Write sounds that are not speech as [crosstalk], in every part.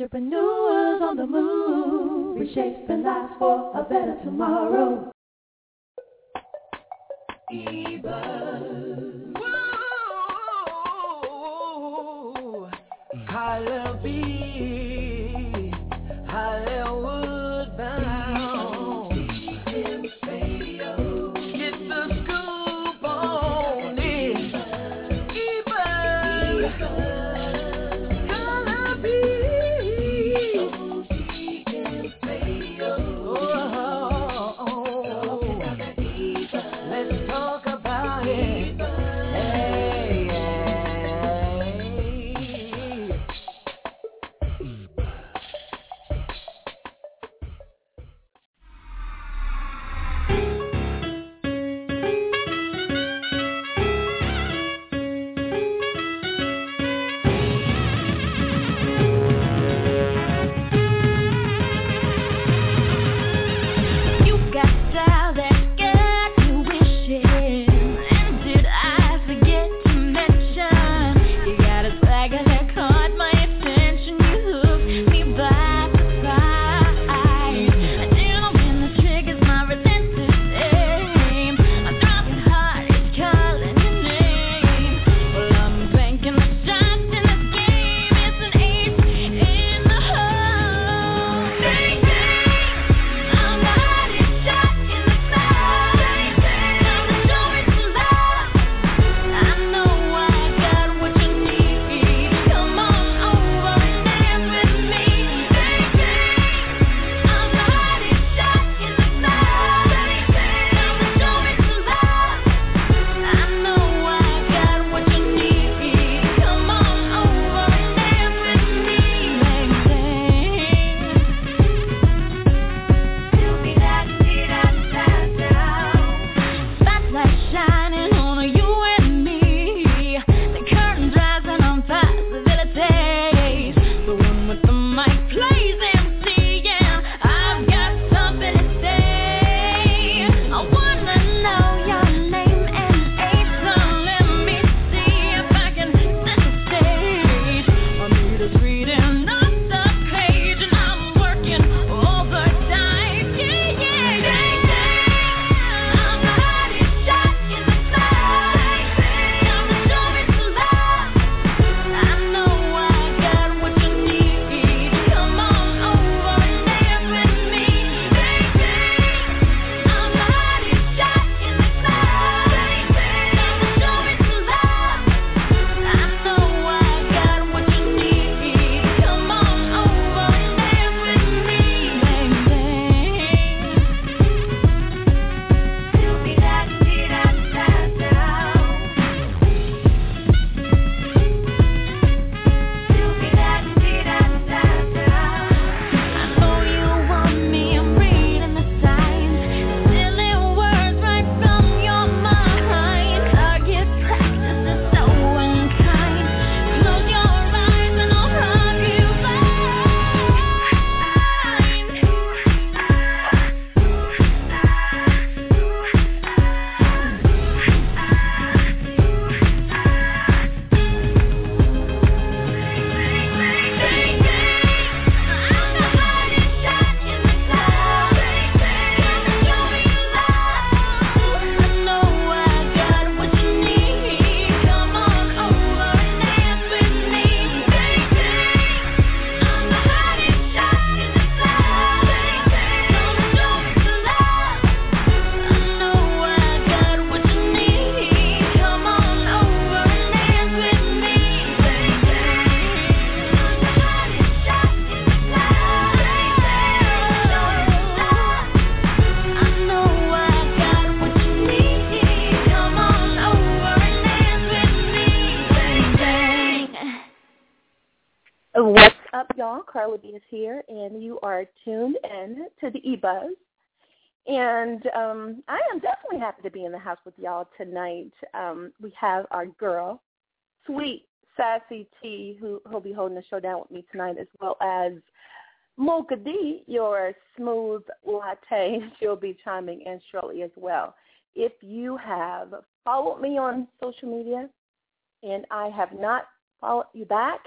Entrepreneurs on the move, reshaping lives for a better tomorrow. E-buzz. I love B. Carwoody is here, and you are tuned in to the eBuzz. And um, I am definitely happy to be in the house with y'all tonight. Um, we have our girl, sweet Sassy T, who will be holding the show down with me tonight, as well as Mocha D, your smooth latte. [laughs] She'll be chiming in shortly as well. If you have followed me on social media and I have not followed you back,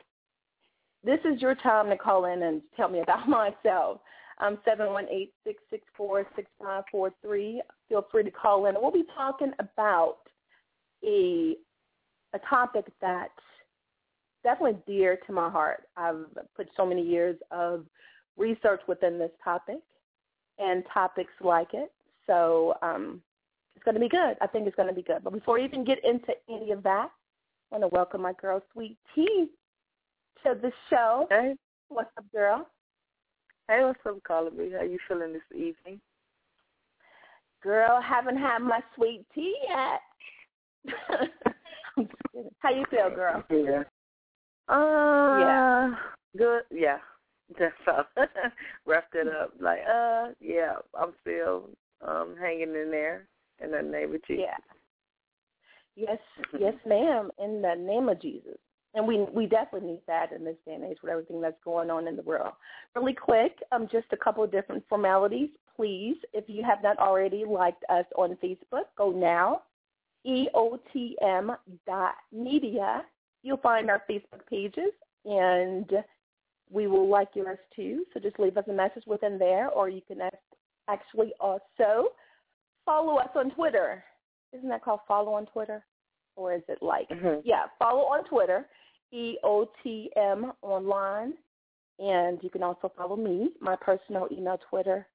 this is your time to call in and tell me about [laughs] myself. Um, 718-664-6543. Feel free to call in. We'll be talking about a a topic that's definitely dear to my heart. I've put so many years of research within this topic and topics like it. So um, it's going to be good. I think it's going to be good. But before we even get into any of that, I want to welcome my girl, Sweet Tea, to the show. Hey. What's up, girl? Hey, what's up, B? How you feeling this evening? Girl, haven't had my sweet tea yet. [laughs] How you feel, girl? Yeah. Uh, Yeah. Good. Yeah. That's [laughs] all. Wrapped it up. Like, uh, yeah, I'm still um hanging in there in the name of Jesus. Yeah. Yes, [laughs] yes, ma'am. In the name of Jesus, and we we definitely need that in this day and age with everything that's going on in the world. Really quick, um, just a couple of different formalities, please. If you have not already liked us on Facebook, go now. EOTM dot media. You'll find our Facebook pages, and we will like yours too. So just leave us a message within there, or you can actually also follow us on Twitter. Isn't that called follow on Twitter? Or is it like? Mhm. Yeah, follow on Twitter, EOTM online. And you can also follow me, my personal email Twitter,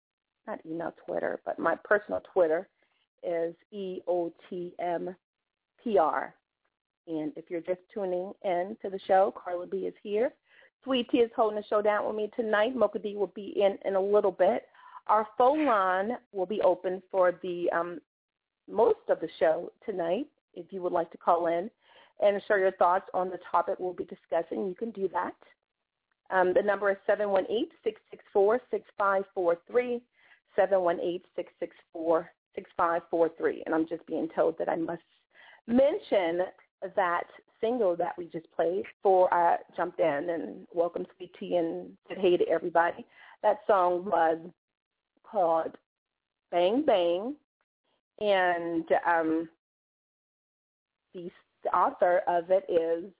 not email Twitter, but my personal Twitter is EOTMPR. And if you're just tuning in to the show, Carla B is here. Sweet Tea is holding the show down with me tonight. Mocha D will be in in a little bit. Our phone line will be open for the um, most of the show tonight. If you would like to call in and share your thoughts on the topic we'll be discussing, you can do that. Um, the number is 718-664-6543, 718-664-6543. And I'm just being told that I must mention that single that we just played before I jumped in and welcomed Sweet Tea and said hey to everybody. That song was called Bang Bang, and um, the, author of it is.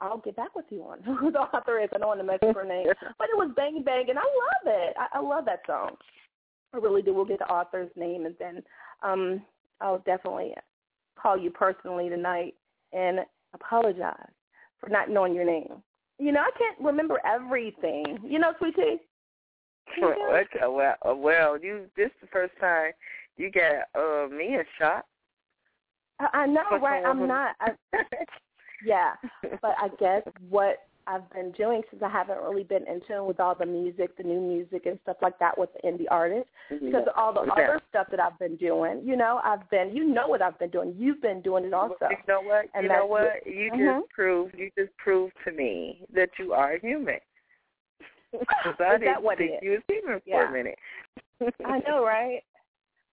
I'll get back with you on [laughs] who the author is. I don't want to mess up her name, [laughs] but it was Bang Bang, and I love it. I, I love that song. I really do. We'll get the author's name, and then um, I'll definitely call you personally tonight and apologize for not knowing your name. You know, I can't remember everything. You know, sweetie. Uh, Well, uh, well, you. This is the first time you got uh me a shot. I, know, right? I'm not. I, [laughs] yeah, but I guess what I've been doing since I haven't really been in tune with all the music, the new music and stuff like that with the indie artists, because of all the Yeah. other stuff that I've been doing. You know, I've been. You know what I've been doing. You've been doing it also. You know what? And you know what? You Mhm. just proved. You just proved to me that you are human. [laughs] 'Cause I didn't think you was human for a minute. I know, right?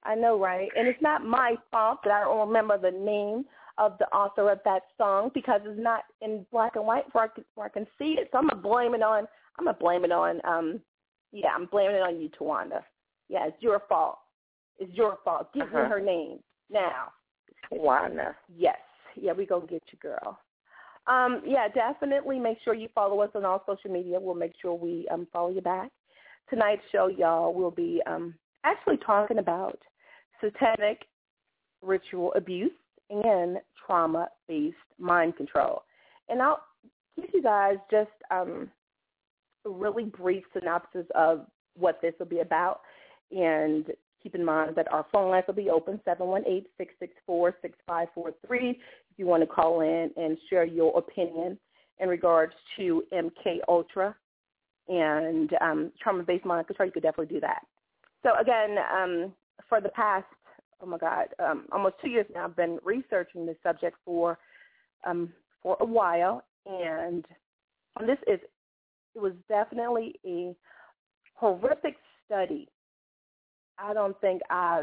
I know, right? And it's not my fault that I don't remember the name of the author of that song because it's not in black and white where I can, where I can see it. So I'm gonna blame it on. I'm gonna blame it on. Um, yeah, I'm blaming it on you, Tawanda. Yeah, it's your fault. It's your fault. Give Uh-huh. me her name now. Not? Yes. Yeah, we gonna get you, girl. Um, yeah, definitely make sure you follow us on all social media. We'll make sure we um, follow you back. Tonight's show, y'all, will be um, actually talking about satanic ritual abuse and trauma-based mind control. And I'll give you guys just um, a really brief synopsis of what this will be about. And keep in mind that our phone lines will be open, 718-664-6543 if you want to call in and share your opinion in regards to MK Ultra and um, trauma-based mind control, you could definitely do that. So again, um, for the past, oh my God, um, almost two years now, I've been researching this subject for um, for a while, and this is it was definitely a horrific study. I don't think I,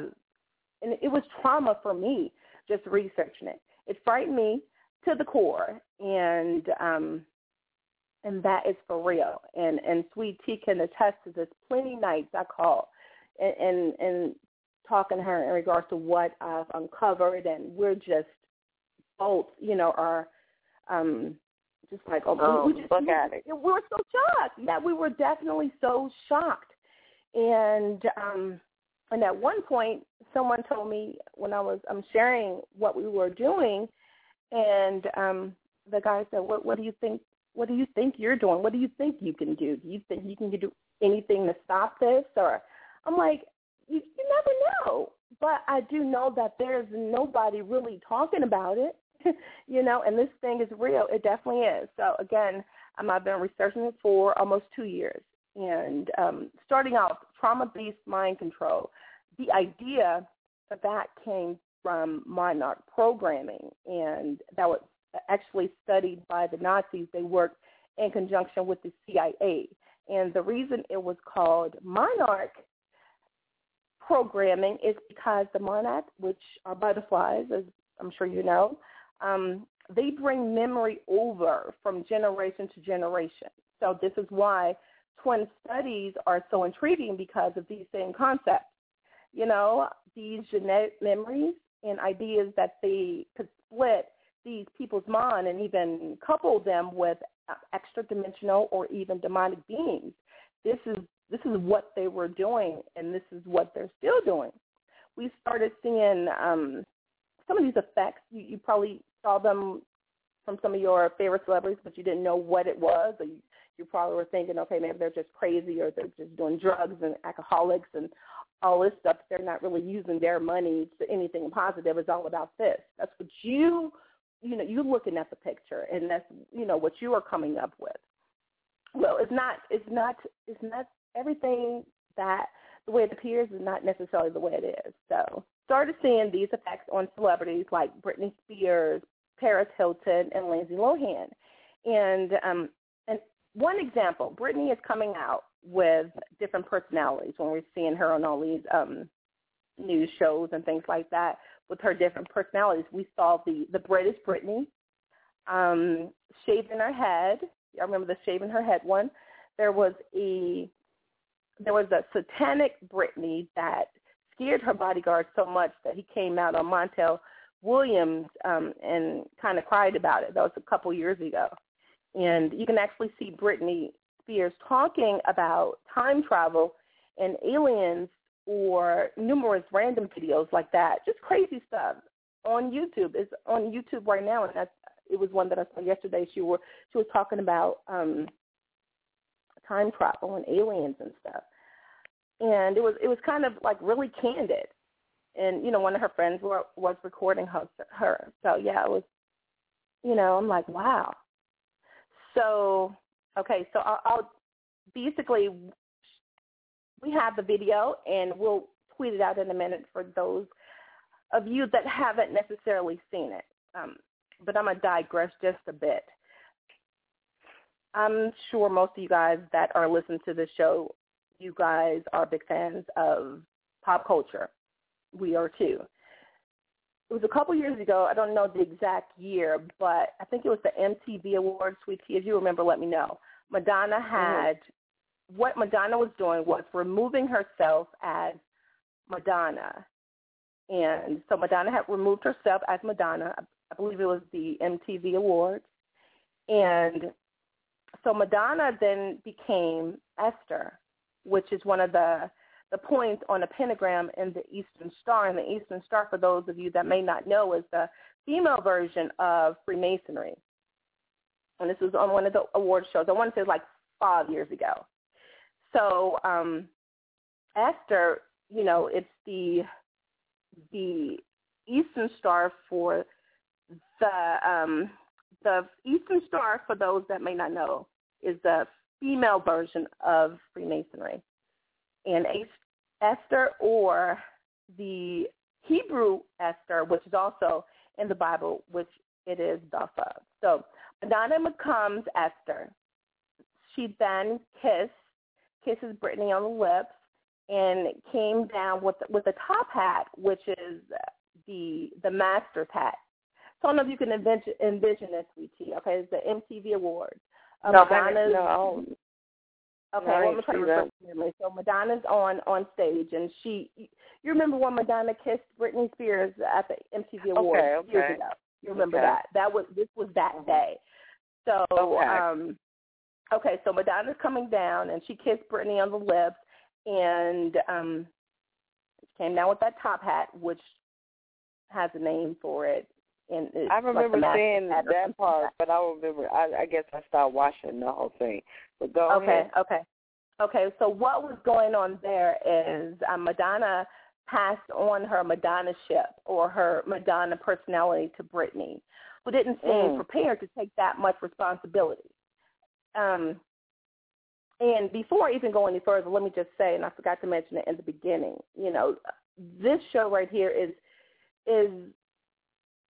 and it was trauma for me just researching it. It frightened me to the core, and um, and that is for real. And and Sweet Tea can attest to this. Plenty nights I call, and and, and talking to her in regards to what I've uncovered, and we're just both, you know, are um, just like oh, Oh, we, we just look we, at it. we were so shocked. Yeah, we were definitely so shocked. And um and at one point someone told me when I was um sharing what we were doing and um the guy said, What what do you think what do you think you're doing? What do you think you can do? Do you think you can do anything to stop this or I'm like, You you never know. But I do know that there's nobody really talking about it. [laughs] you know, and this thing is real. It definitely is. So again, um, I've been researching it for almost two years. And um, starting off, trauma-based mind control, the idea of that came from Monarch programming, and that was actually studied by the Nazis. They worked in conjunction with the CIA. And the reason it was called Monarch programming is because the monarch, which are butterflies, as I'm sure you know, um, they bring memory over from generation to generation. So this is why twin studies are so intriguing because of these same concepts. You know, these genetic memories and ideas that they could split these people's mind and even couple them with extra dimensional or even demonic beings. This is this is what they were doing and this is what they're still doing. We started seeing um, some of these effects. You, you probably saw them from some of your favorite celebrities, but you didn't know what it was, or you, you probably were thinking, okay, maybe they're just crazy, or they're just doing drugs and alcoholics and all this stuff. They're not really using their money to anything positive. It's all about this. That's what you, you know, you're looking at the picture, and that's you know what you are coming up with. Well, it's not. It's not. It's not everything that the way it appears is not necessarily the way it is. So started seeing these effects on celebrities like Britney Spears, Paris Hilton, and Lindsay Lohan. And um, and one example, Britney is coming out with different personalities when we're seeing her on all these um, news shows and things like that with her different personalities. We saw the the British Britney um, shaving her head. I remember the shaving her head one. There was a there was a satanic Britney that scared her bodyguard so much that he came out on Montel Williams um, and kind of cried about it. That was a couple years ago. And you can actually see Britney Spears talking about time travel and aliens or numerous random videos like that. Just crazy stuff on YouTube. It's on YouTube right now, and that's it was one that I saw yesterday. She were she was talking about um, time travel and aliens and stuff, and it was it was kind of like really candid and you know one of her friends were, was recording her, her. So yeah, it was, you know, I'm like, wow. So okay, so I'll, I'll basically we have the video and we'll tweet it out in a minute for those of you that haven't necessarily seen it. Um, but I'm gonna digress just a bit. I'm sure most of you guys that are listening to this show, you guys are big fans of pop culture we are too. It was a couple years ago. I don't know the exact year, but I think it was the MTV Awards. Sweet Tea, if you remember, let me know. Madonna had mm-hmm. what Madonna was doing was removing herself as Madonna, and so Madonna had removed herself as Madonna. I believe it was the MTV Awards, and so Madonna then became Esther, which is one of the the point on a pentagram in the Eastern Star. And the Eastern Star, for those of you that may not know, is the female version of Freemasonry. And this was on one of the award shows. I want to say like five years ago. So um, Esther, you know, it's the the Eastern Star for the um, the Eastern Star, for those that may not know, is the female version of Freemasonry and Esther or the Hebrew Esther, which is also in the Bible, which it is Dapha. So Madonna becomes Esther. She then kiss, kisses Britney on the lips and came down with with a top hat, which is the the master's hat. So I don't know if you can envision, envision this, sweetie. Okay, it's the MTV Awards. Um, no, Madonna's, no, Okay, well, I'm trying to refer So Madonna's on on stage, and she, you remember when Madonna kissed Britney Spears at the MTV Awards okay, okay. years ago? You remember okay. that? That was this was that day. So, Okay. um, okay, so Madonna's coming down, and she kissed Britney on the lips, and um, she came down with that top hat, which has a name for it. And I remember master seeing that part, like but I remember. I, I guess I stopped watching the whole thing. But go Okay, ahead. okay. Okay, so what was going on there is um, Madonna passed on her Madonna ship or her Madonna personality to Britney, who didn't seem Mm. prepared to take that much responsibility. Um, and before I even go any further, let me just say, and I forgot to mention it in the beginning, you know, this show right here is is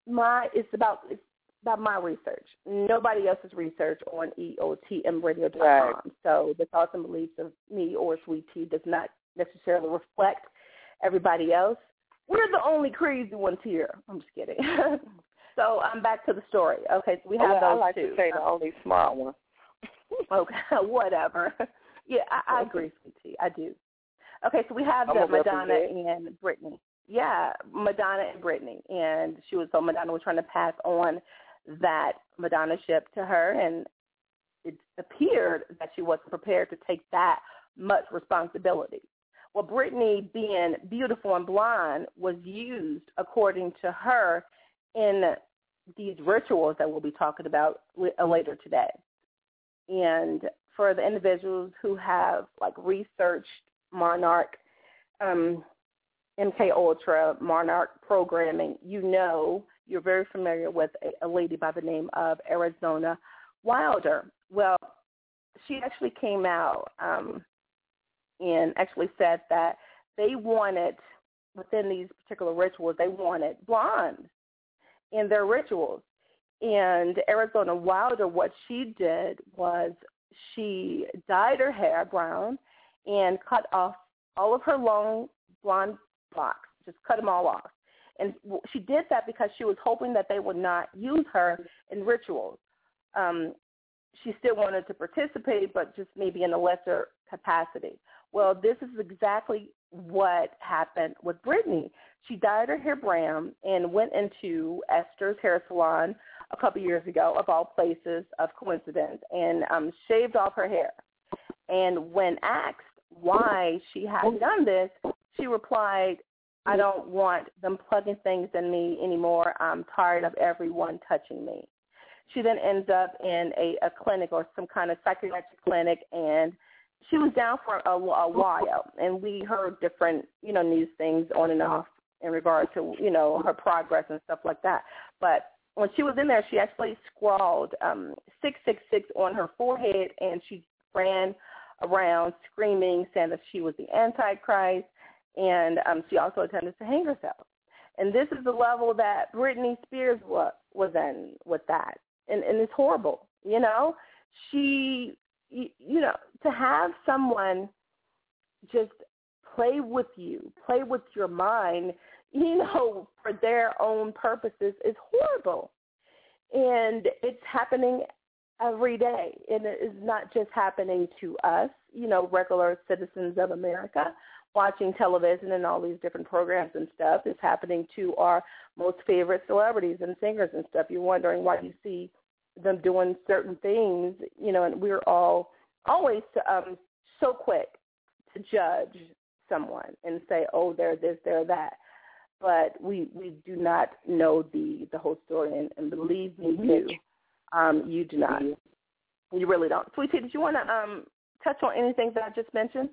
my it's about it's about my research. Nobody else's research on E EOTMradio.com. Right. So the thoughts and beliefs of me or Sweet Tea does not necessarily reflect everybody else. We're the only crazy ones here. I'm just kidding. [laughs] so I'm back to the story. Okay, so we have well, I like two. to say the only smart one. Okay, [laughs] whatever. [laughs] Yeah, I, I agree, Sweet Tea. I do. Okay, so we have the Madonna and Britney. Yeah, Madonna and Britney, and she was so Madonna was trying to pass on that Madonna ship to her, and it appeared that she wasn't prepared to take that much responsibility. Well, Britney, being beautiful and blonde, was used according to her in these rituals that we'll be talking about uh, later today. And for the individuals who have like researched Monarch, um, MK Ultra, Monarch programming, you know, you're very familiar with a, a lady by the name of Arizona Wilder. Well, she actually came out um, and actually said that they wanted within these particular rituals, they wanted blondes in their rituals. And Arizona Wilder, what she did was she dyed her hair brown and cut off all of her long blonde locks, just cut them all off. And she did that because she was hoping that they would not use her in rituals. Um, she still wanted to participate, but just maybe in a lesser capacity. Well, this is exactly what happened with Britney. She dyed her hair brown and went into Esther's hair salon a couple years ago, of all places of coincidence, and um, shaved off her hair. And when asked why she had done this, she replied, I don't want them plugging things in me anymore. I'm tired of everyone touching me. She then ends up in a, a clinic or some kind of psychiatric clinic, and she was down for a, a while. And we heard different, you know, news things on and off in regard to, you know, her progress and stuff like that. But when she was in there, she actually scrawled um, 666 on her forehead, and she ran around screaming, saying that she was the Antichrist, and um, she also attempted to hang herself. And this is the level that Britney Spears was, was in with that, and, and it's horrible. You know, she, you, you know, to have someone just play with you, play with your mind, [laughs] you know, for their own purposes is horrible. And it's happening every day. And it is not just happening to us, you know, regular citizens of America watching television and all these different programs and stuff. It's happening to our most favorite celebrities and singers and stuff. You're wondering why you see them doing certain things, you know, and we're all always um, so quick to judge someone and say, oh, they're this, they're that. But we, we do not know the, the whole story, and, and believe me, you, um, you do not. You really don't. Sweetie, did you want to um, touch on anything that I just mentioned?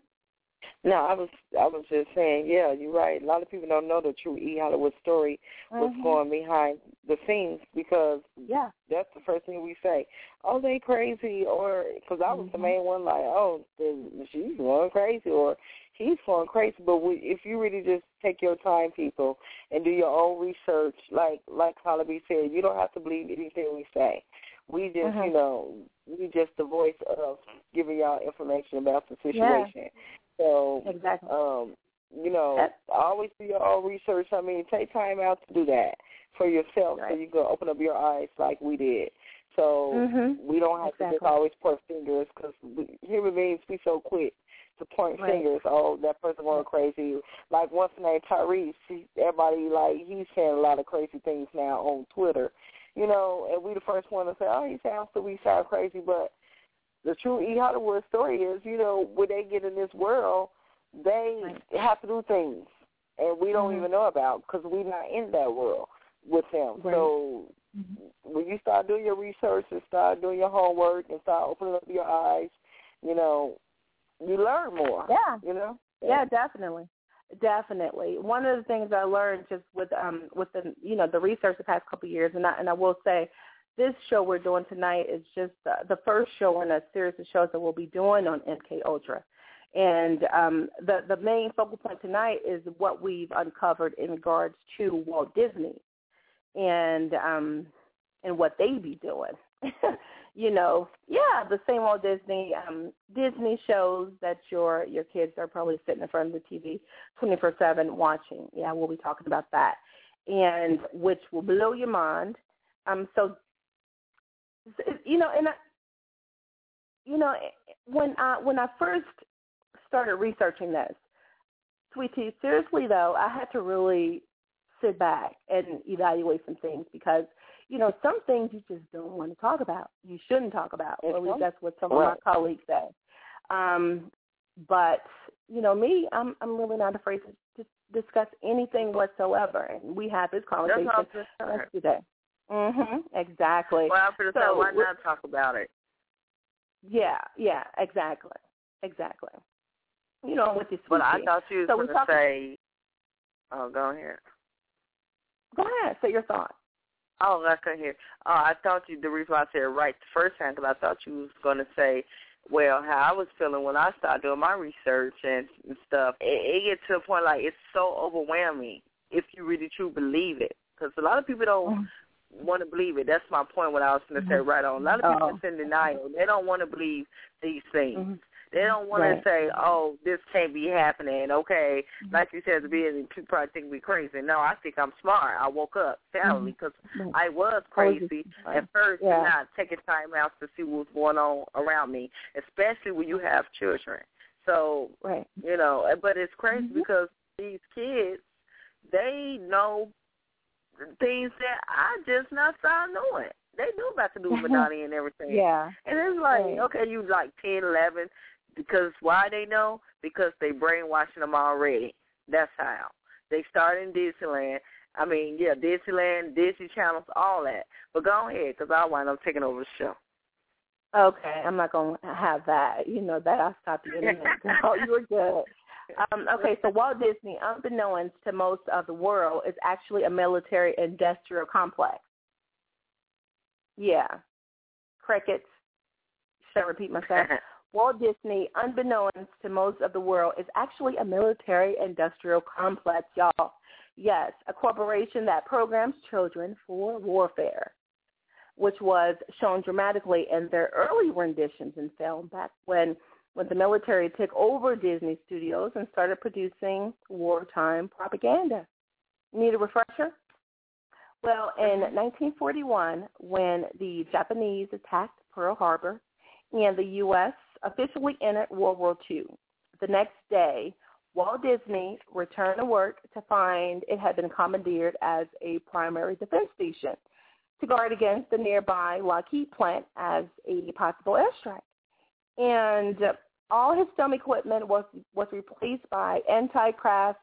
No, I was I was just saying, yeah, you're right. A lot of people don't know the true E Hollywood story, what's Mhm. going behind the scenes, because Yeah. that's the first thing we say. Oh, they crazy, or because I was the Mhm. main one, like, oh, she's going crazy, or he's going crazy. But we, if you really just take your time, people, and do your own research, like like Holly said, you don't have to believe anything we say. We just, Mhm. you know, we just the voice of giving y'all information about the Yeah. So Exactly. um, you know, That's- always do your own research. I mean, take time out to do that for yourself so you can open up your eyes like we did. So Mhm. we don't have to just always point fingers because human beings we so quick to point Right. fingers. Oh, that person going crazy. Like what's the name Tyrese? Everybody like he's saying a lot of crazy things now on Twitter, you know, and we the first one to say, oh, he sounds so we sound crazy, but the true E Hollywood story is, you know, when they get in this world, they have to do things, and we don't Mhm. even know about because we're not in that world with them. Right. So when you start doing your research and start doing your homework and start opening up your eyes, you know, you learn more. Yeah. You know. Yeah, definitely. Definitely. One of the things I learned just with um with the you know the research the past couple of years, and I and I will say, this show we're doing tonight is just uh, the first show in a series of shows that we'll be doing on MK Ultra, and um the the main focal point tonight is what we've uncovered in regards to Walt Disney, and um and what they be doing. [laughs] you know, yeah, the same old Disney um Disney shows that your your kids are probably sitting in front of the TV twenty four seven watching. Yeah, we'll be talking about that, and which will blow your mind. Um, so you know, and I, you know, when I when I first started researching this, sweetie, seriously though, I had to really sit back and evaluate some things because you know, some things you just don't want to talk about. You shouldn't talk about. Or at least that's what some of my colleagues say. Um, but you know, me, I'm I'm really not afraid to, to discuss anything whatsoever. And we had this conversation all I'm just saying. yesterday. Mhm. Exactly. Well, So, why not talk about it? Yeah. Yeah. Exactly. Exactly. You know, with your But I thought you was So gonna say. Oh, go ahead. Go ahead. Say your thoughts. Oh, I couldn't hear. Oh, I thought you. The reason why I said right the first time because I thought you was going to say, well, how I was feeling when I started doing my research and, and stuff. It, it gets to a point like it's so overwhelming if you really truly believe it. Because a lot of people don't want to believe it. That's my point. What I was going to say right on. A lot of people Oh. is in denial. They don't want to believe these things. Mhm. They don't want Right. to say, "Oh, this can't be happening." Okay, like you said, beginning, people probably think we crazy. No, I think I'm smart. I woke up soundly because Right. I was crazy at first, Yeah. and not taking time out to see what's going on around me, especially when you have children. So Right. you know, but it's crazy Mhm. because these kids, they know things that I just not saw knowing. They knew about the new [laughs] Illuminati and everything. Yeah. And it's like, Right. okay, you like ten, eleven, because why they know? Because they brainwashing them already. That's how. They start in Disneyland. I mean, yeah, Disneyland, Disney channels, all that. But go ahead, because I'll wind up taking over the show. Okay, I'm not to have that. You know that I stopped you in a. Oh, you were good. Um, okay, so Walt Disney, unbeknownst to most of the world, is actually a military industrial complex. Yeah. Crickets. Should I repeat myself? [laughs] Walt Disney, unbeknownst to most of the world, is actually a military industrial complex, y'all. Yes, a corporation that programs children for warfare, which was shown dramatically in their early renditions in film back when when the military took over Disney Studios and started producing wartime propaganda. Need a refresher? Well, in 1941, when the Japanese attacked Pearl Harbor and the U.S. officially entered World War II, the next day, Walt Disney returned to work to find it had been commandeered as a primary defense station to guard against the nearby Lockheed plant as a possible airstrike. And all his film equipment was was replaced by anti-craft,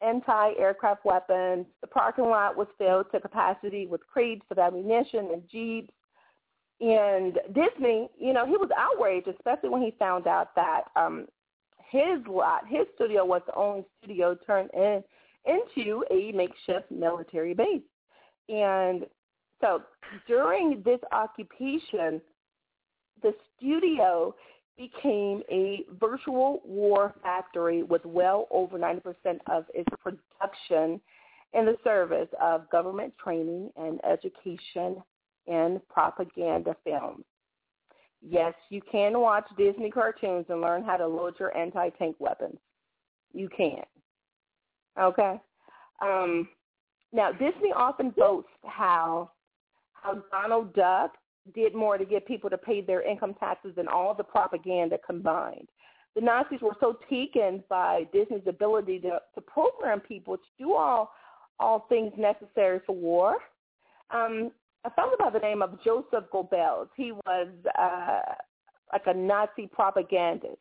anti-aircraft weapons. The parking lot was filled to capacity with crates of ammunition and jeeps. And Disney, you know, he was outraged, especially when he found out that um, his lot, his studio was the only studio turned in into a makeshift military base. And so during this occupation, the studio became a virtual war factory with well over 90% of its production in the service of government training and education in propaganda films. Yes, you can watch Disney cartoons and learn how to load your anti-tank weapons. You can. Okay? Um, now, Disney often boasts how how Donald Duck did more to get people to pay their income taxes than all the propaganda combined. The Nazis were so taken by Disney's ability to, to program people to do all all things necessary for war. Um, a fellow by the name of Joseph Goebbels. He was uh, like a Nazi propagandist.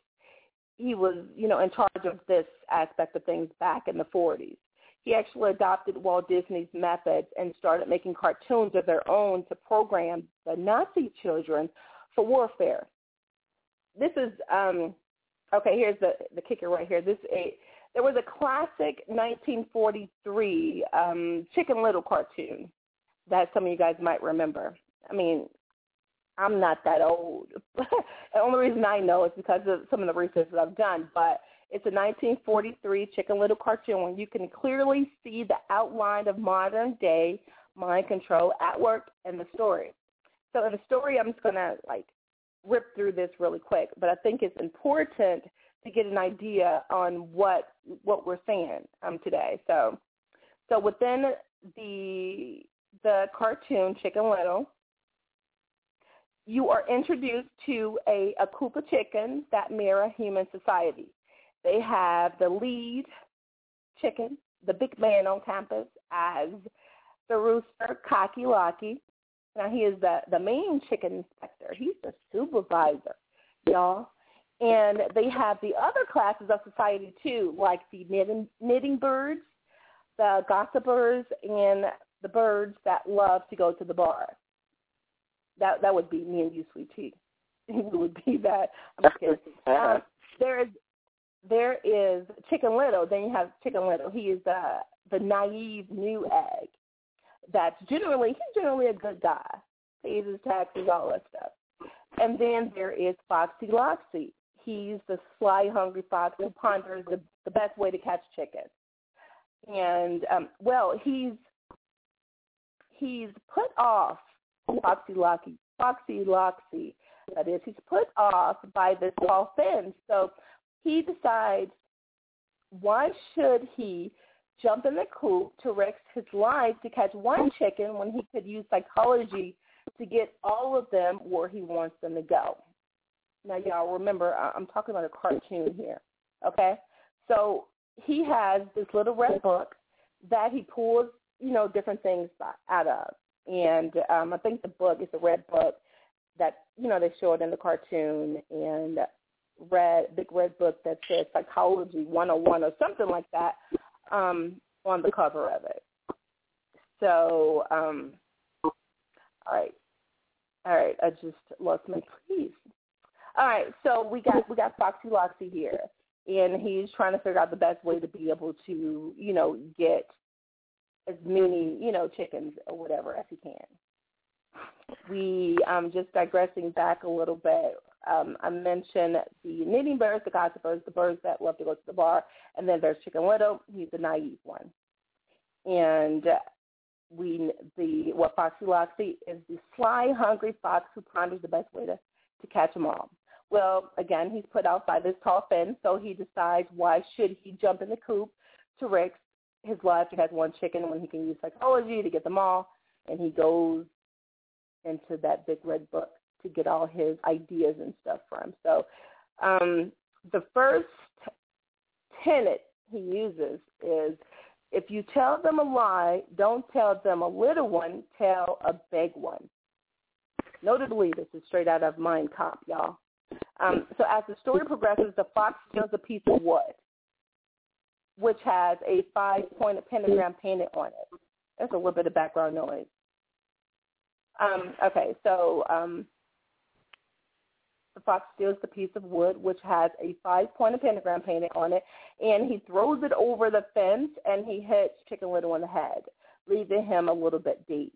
He was, you know, in charge of this aspect of things back in the 40s. He actually adopted Walt Disney's methods and started making cartoons of their own to program the Nazi children for warfare. This is um, okay. Here's the the kicker right here. This a there was a classic 1943 um, Chicken Little cartoon that some of you guys might remember. I mean, I'm not that old. [laughs] the only reason I know is because of some of the research that I've done. But it's a 1943 Chicken Little cartoon you can clearly see the outline of modern day mind control at work in the story. So in the story, I'm just gonna like rip through this really quick, but I think it's important to get an idea on what what we're saying um, today. So, so within the the cartoon Chicken Little, you are introduced to a, a group of chickens that mirror human society. They have the lead chicken, the big man on campus, as the rooster, Cocky Locky. Now he is the the main chicken inspector. He's the supervisor, y'all. And they have the other classes of society too, like the knitting, knitting birds, the gossipers, and the birds that love to go to the bar. That that would be me and you, sweet tea. [laughs] it would be that. I'm just kidding. [laughs] Um, there is there is Chicken Little. Then you have Chicken Little. He is the the naive new egg. That's generally he's generally a good guy. Pays his taxes, all that stuff. And then there is Foxy Loxy. He's the sly, hungry fox who ponders the, the best way to catch chicken. And um, well, he's he's put off Foxy Loxy, Foxy Loxy. That is, he's put off by this tall fence. So he decides, why should he jump in the coop to risk his life to catch one chicken when he could use psychology to get all of them where he wants them to go? Now, y'all remember, I'm talking about a cartoon here, okay? So he has this little red book that he pulls, you know, different things out of. And um, I think the book is a red book that, you know, they show it in the cartoon and red, big red book that says Psychology 101 or something like that um, on the cover of it. So, um, all right. All right, I just lost my place. All right, so we got we got Foxy Loxy here, and he's trying to figure out the best way to be able to, you know, get as many, you know, chickens or whatever as he can. We um just digressing back a little bit. Um, I mentioned the knitting birds, the gossipers, the birds that love to go to the bar, and then there's Chicken Little. He's the naive one, and we the what Foxy Loxy is the sly, hungry fox who ponders the best way to to catch them all. Well, again, he's put out by this tall fence, so he decides why should he jump in the coop to risk his life to have one chicken when he can use psychology to get them all, and he goes into that big red book to get all his ideas and stuff from. So um, the first tenet he uses is if you tell them a lie, don't tell them a little one, tell a big one. Notably, this is straight out of Mein Kampf, y'all. Um, so as the story progresses, the fox steals a piece of wood, which has a five-pointed pentagram painted on it. That's a little bit of background noise. Um, okay, so um, the fox steals the piece of wood, which has a five-pointed pentagram painted on it, and he throws it over the fence, and he hits Chicken Little in the head, leaving him a little bit dazed.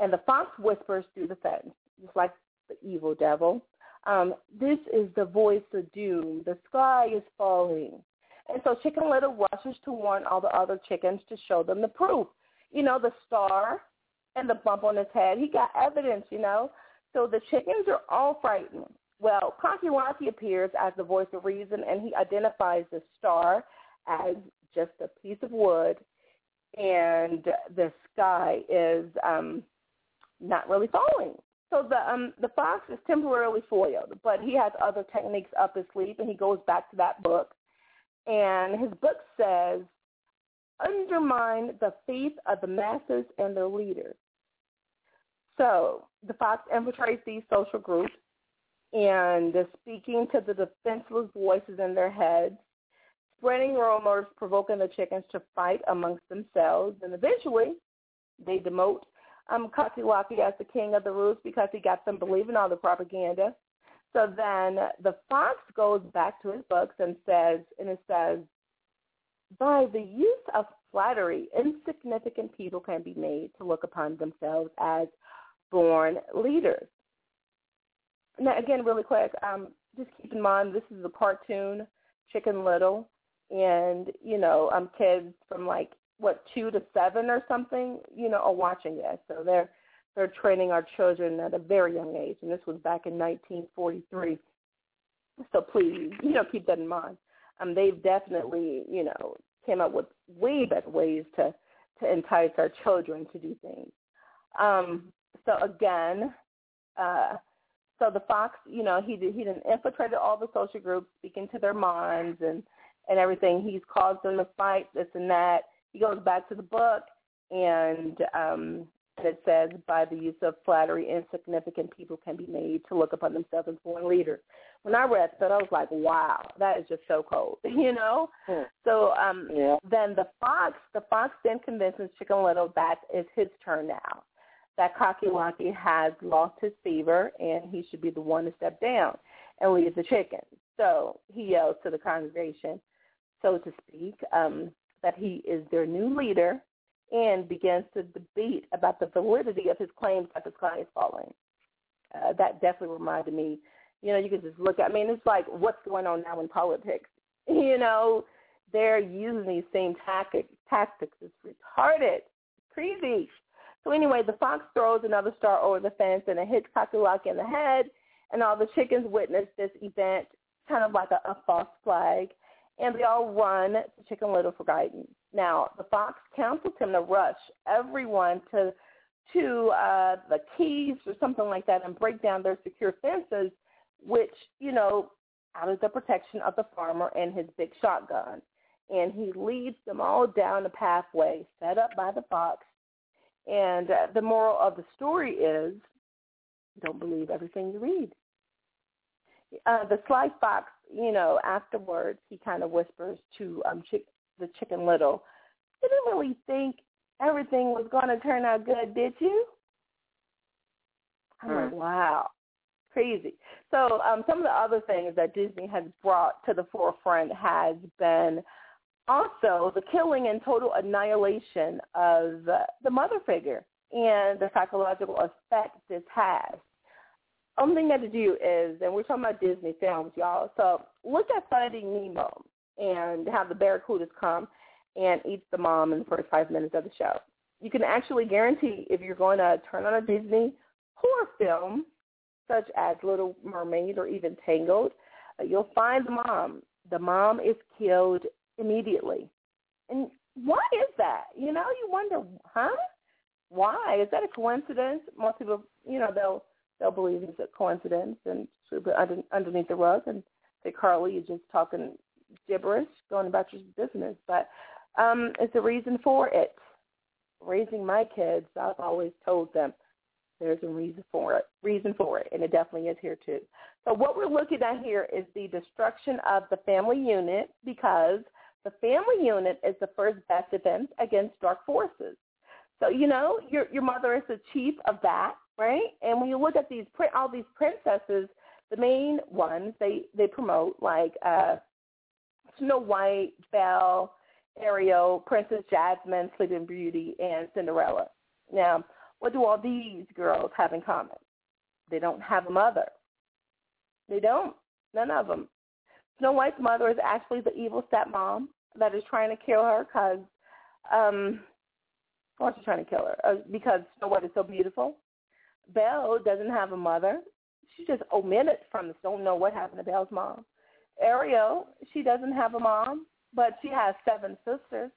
And the fox whispers through the fence, just like the evil devil. Um, this is the voice of doom. The sky is falling. And so Chicken Little rushes to warn all the other chickens to show them the proof. You know, the star and the bump on his head. He got evidence, you know. So the chickens are all frightened. Well, Locky appears as the voice of reason, and he identifies the star as just a piece of wood, and the sky is um, not really falling. So the um the fox is temporarily foiled, but he has other techniques up his sleeve, and he goes back to that book. And his book says, undermine the faith of the masses and their leaders. So the fox infiltrates these social groups and speaking to the defenseless voices in their heads, spreading rumors, provoking the chickens to fight amongst themselves, and eventually they demote um, Cocky Locky as the king of the roost because he got them believing all the propaganda. So then the fox goes back to his books and says, and it says, by the use of flattery, insignificant people can be made to look upon themselves as born leaders. Now, again, really quick, um, just keep in mind this is a cartoon, Chicken Little, and you know, um, kids from like what two to seven or something, you know, are watching this. So they're they're training our children at a very young age, and this was back in 1943. So please, you know, keep that in mind. Um, they've definitely, you know, came up with way better ways to to entice our children to do things. Um, so again, uh, so the fox, you know, he did, he didn't infiltrated all the social groups, speaking to their minds and and everything. He's caused them to fight this and that. He goes back to the book and um, it says, by the use of flattery, insignificant people can be made to look upon themselves as born leaders. When I read that, I was like, wow, that is just so cold, [laughs] you know. Hmm. So um, Yeah. then the fox, the fox then convinces Chicken Little that it's his turn now that Cocky Locky has lost his fever and he should be the one to step down and lead the chickens. So he yells to the congregation, so to speak, um, that he is their new leader and begins to debate about the validity of his claims that the sky is falling. Uh, that definitely reminded me, you know, you can just look at, I mean, it's like what's going on now in politics. [laughs] You know, they're using these same tactics. Tactics. It's retarded. It's crazy. So anyway, the fox throws another star over the fence and it hits Cocky Locky in the head, and all the chickens witness this event, kind of like a, a false flag, and they all run to Chicken Little for guidance. Now, the fox counsels him to rush everyone to to uh, the keys or something like that and break down their secure fences, which, you know, out of the protection of the farmer and his big shotgun. And he leads them all down a pathway set up by the fox and uh, the moral of the story is don't believe everything you read. Uh, the sly fox, you know, afterwards he kind of whispers to um, chick- the chicken little, you didn't really think everything was going to turn out good, did you? I'm like, Hmm. wow, crazy. So um, some of the other things that Disney has brought to the forefront has been also the killing and total annihilation of uh, the mother figure and the psychological effect this has. Only thing that to do is, and we're talking about Disney films, y'all. So look at Finding Nemo and how the barracudas come and eat the mom in the first five minutes of the show. You can actually guarantee if you're going to turn on a Disney horror film, such as Little Mermaid or even Tangled, uh, you'll find the mom. The mom is killed immediately. And why is that? You know, you wonder, huh? Why? Is that a coincidence? Most people, you know, they'll they'll believe it's a coincidence and sweep it under, underneath the rug and say Carly is just talking gibberish, going about your business. But um, it's a reason for it. Raising my kids, I've always told them there's a reason for it, reason for it, and it definitely is here too. So what we're looking at here is the destruction of the family unit because the family unit is the first best defense against dark forces. So you know your your mother is the chief of that, right? And when you look at these all these princesses, the main ones they they promote like uh, Snow White, Belle, Ariel, Princess Jasmine, Sleeping Beauty, and Cinderella. Now, what do all these girls have in common? They don't have a mother. They don't. None of them. Snow White's mother is actually the evil stepmom that is trying to kill her because, um, why is she trying to kill her? Uh, because Snow White is so beautiful. Belle doesn't have a mother. She just omitted from this. Don't know what happened to Belle's mom. Ariel, she doesn't have a mom, but she has seven sisters,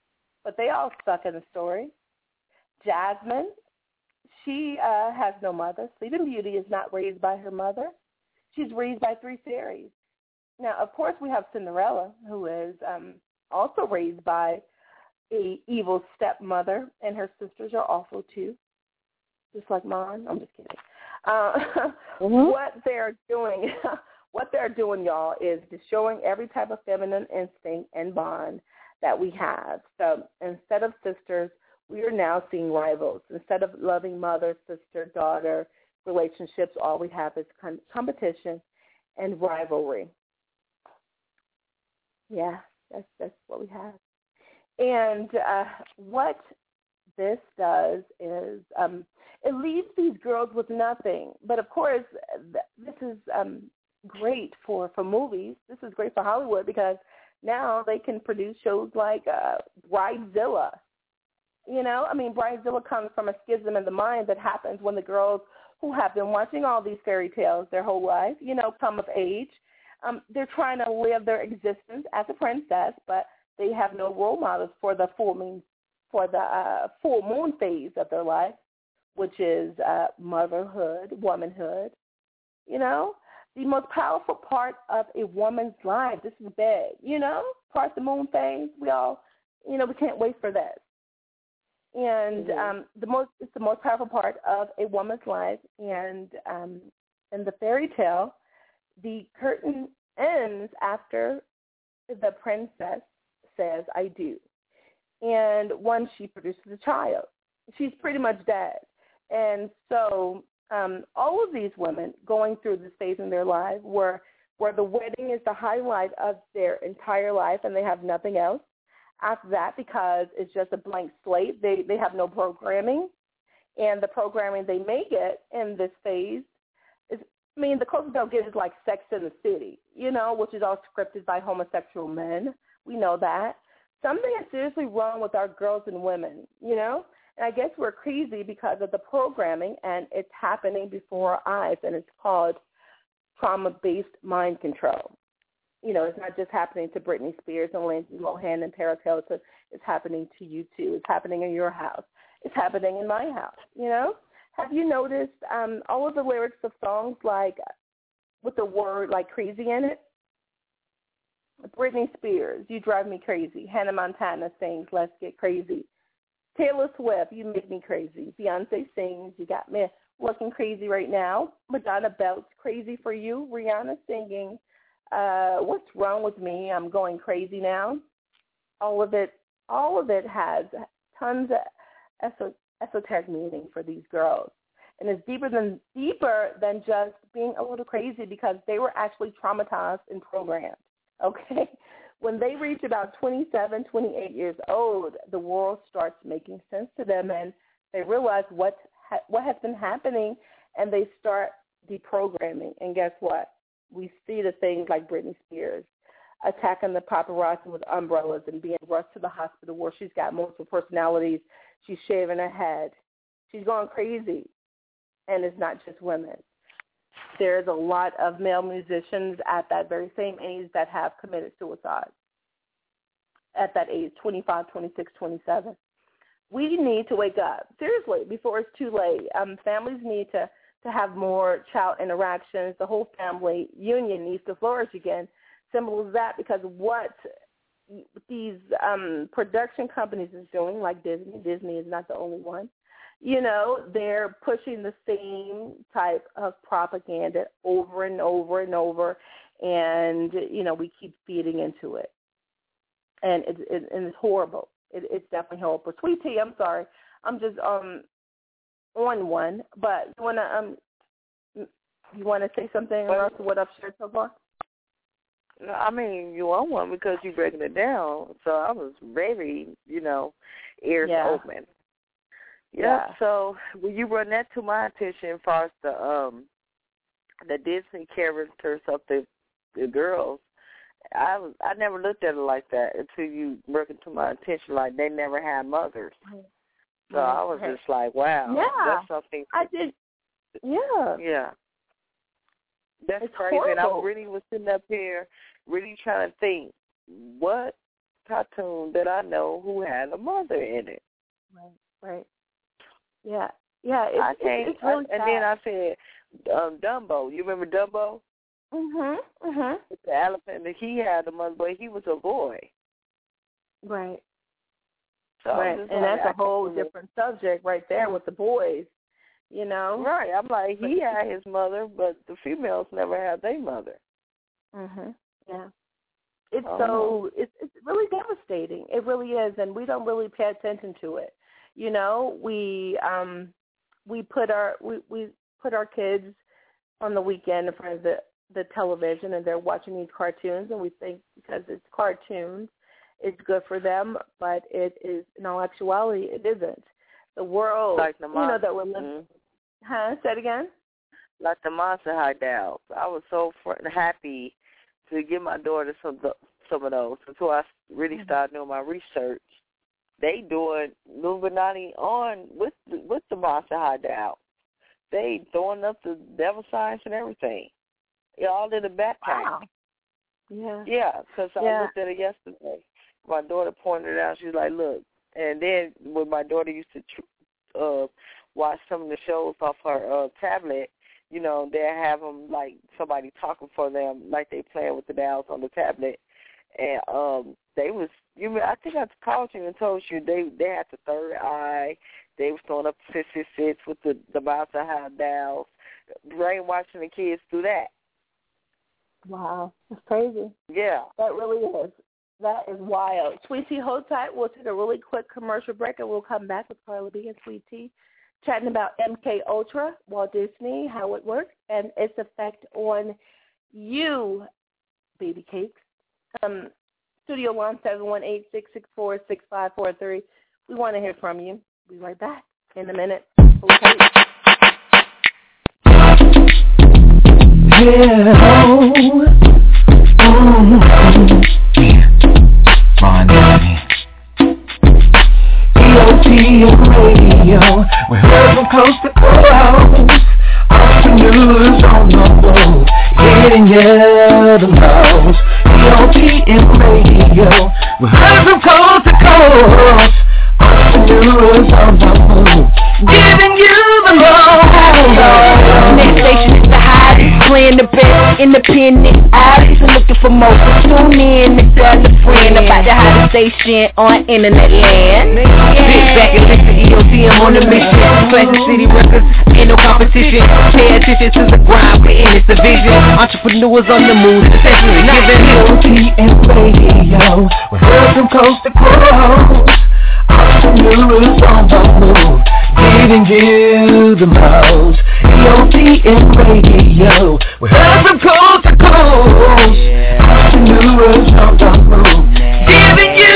but they all stuck in the story. Jasmine, she uh, has no mother. Sleeping Beauty is not raised by her mother. She's raised by three fairies. Now, of course, we have Cinderella, who is um, also raised by a evil stepmother, and her sisters are awful too. just like mine. I'm just kidding. Uh, [laughs] Mhm. What they're doing, [laughs] what they're doing, y'all, is just showing every type of feminine instinct and bond that we have. So instead of sisters, we are now seeing rivals. Instead of loving mother, sister, daughter relationships, all we have is com- competition and rivalry. Yeah, that's that's what we have. And uh, what this does is um, it leaves these girls with nothing. But of course, th- this is um, great for for movies. This is great for Hollywood because now they can produce shows like uh, Bridezilla. You know, I mean, Bridezilla comes from a schism in the mind that happens when the girls who have been watching all these fairy tales their whole life, you know, come of age. Um, they're trying to live their existence as a princess, but they have no role models for the full moon for the uh, full moon phase of their life, which is uh, motherhood, womanhood. You know, the most powerful part of a woman's life. This is big. You know, part the moon phase. We all, you know, we can't wait for this. And Mhm. um, the most, it's the most powerful part of a woman's life. And um, in the fairy tale, the curtain ends after the princess says, "I do." and once she produces a child, she's pretty much dead. And so um, all of these women going through this phase in their life where where the wedding is the highlight of their entire life and they have nothing else. After that, because it's just a blank slate, they they have no programming, and the programming they may get in this phase I mean, the closest they'll get is like Sex in the City, you know, which is all scripted by homosexual men. We know that something is seriously wrong with our girls and women, you know? And I guess we're crazy because of the programming and it's happening before our eyes and it's called trauma-based mind control. You know, it's not just happening to Britney Spears and Lindsay Lohan and Paris Hilton. It's happening to you too. It's happening in your house. It's happening in my house, you know? Have you noticed um, all of the lyrics of songs like with the word like crazy in it? Britney Spears, You Drive Me Crazy. Hannah Montana sings Let's Get Crazy. Taylor Swift, You Make Me Crazy. Beyonce sings You Got Me Looking Crazy Right Now. Madonna belts Crazy for You. Rihanna singing uh, What's Wrong with Me? I'm Going Crazy Now. All of it, all of it has tons of esoteric meaning for these girls. And it's deeper than deeper than just being a little crazy because they were actually traumatized and programmed [laughs] okay? When they reach about 27, 28 years old, the world starts making sense to them and they realize what ha- what has been happening and they start deprogramming. And guess what? We see the things like Britney Spears attacking the paparazzi with umbrellas and being rushed to the hospital where she's got multiple personalities. She's shaving her head. She's going crazy. And it's not just women there's a lot of male musicians at that very same age that have committed suicide at that age, 25, 26, 27. We need to wake up, seriously, before it's too late. Um, families need to, to have more child interactions. The whole family union needs to flourish again. Simple as that because what these um, production companies is doing, like Disney, Disney is not the only one, you know, they're pushing the same type of propaganda over and over and over, and you know, we keep feeding into it, and it's it, and it's horrible. It, it's definitely horrible. Sweet tea, I'm sorry, I'm just um on one, but you wanna um you wanna say something else to what I've shared so far? No, I mean, you on one because you're breaking it down. So I was very, you know, ears Yeah. open. Yep. Yeah. So when you brought that to my attention, as far as the um the Disney characters of the the girls, I was I never looked at it like that until you brought it to my attention. Like they never had mothers. So I was just like, wow, Yeah. that's something. I did. Yeah. Yeah. That's It's crazy. And I horrible. really was sitting up here really trying to think what cartoon that I know who had a mother in it. Right. Right. Yeah. Yeah. It's, I can't it's really I, and then I said um Dumbo. You remember Dumbo? Mhm. Mhm. The elephant that he had a mother but he was a boy. Right. So right. And like, that's I a whole different subject right there with the boys. You know. Right. I'm like he had his mother, but the females never had their mother. Mhm. Yeah. It's Oh. so it's it's really devastating. It really is, and we don't really pay attention to it. You know, we um we put our we we put our kids on the weekend in front of the the television, and they're watching these cartoons, and we think because it's cartoons, it's good for them, but it is in all actuality it isn't. The world, Like the you know, that we're living. Mhm. Huh? Say it again. Like the monster high dolls. I was so fr- happy to give my daughter some some of those until I really started doing my research. They doing Illuminati on with the, with the monster high dolls. They throwing up the devil signs and everything. Yeah, all in the backpack. Wow. Yeah. Yeah, because I looked at it yesterday. My daughter pointed it out. She's like, "Look." And then when my daughter used to tr- uh watch some of the shows off her uh tablet, you know, they have them like somebody talking for them, like they playing with the dials on the tablet. And um they was, you mean, I think I called you and told you they they had the third eye. They was throwing up six six six with the the monster high dials, brainwashing the kids through that. Wow. that's crazy. Yeah. That really is. That is wild. Sweet Tea, hold tight. We'll take a really quick commercial break and we'll come back with Carla B and Sweet Tea chatting about MK Ultra, Walt Disney, how it works, and its effect on you, baby cakes. Um, studio line seven one eight six six four six five four three. We want to hear from you. We'll Be right back in a minute. Hold tight. Ron Danny. EOT radio, we heard from coast to coast. Entrepreneurs on the move, getting you the most. EOT radio, we heard from coast to coast. Entrepreneurs on the move, giving you the most. Next station is the hottest, playing the best independent artists looking for more. So tune in and tell a friend about the hottest station on internet land. Sit back and listen to EOTM on the mission. Classic City Records, ain't no competition. Pay attention to the grind, we're in it's a vision. Entrepreneurs on the move, especially giving EOTM radio. We're heard from coast to coast. Entrepreneurs on the move, giving you the most. EOTM radio. We're heard from coast Entrepreneurs on the move, giving you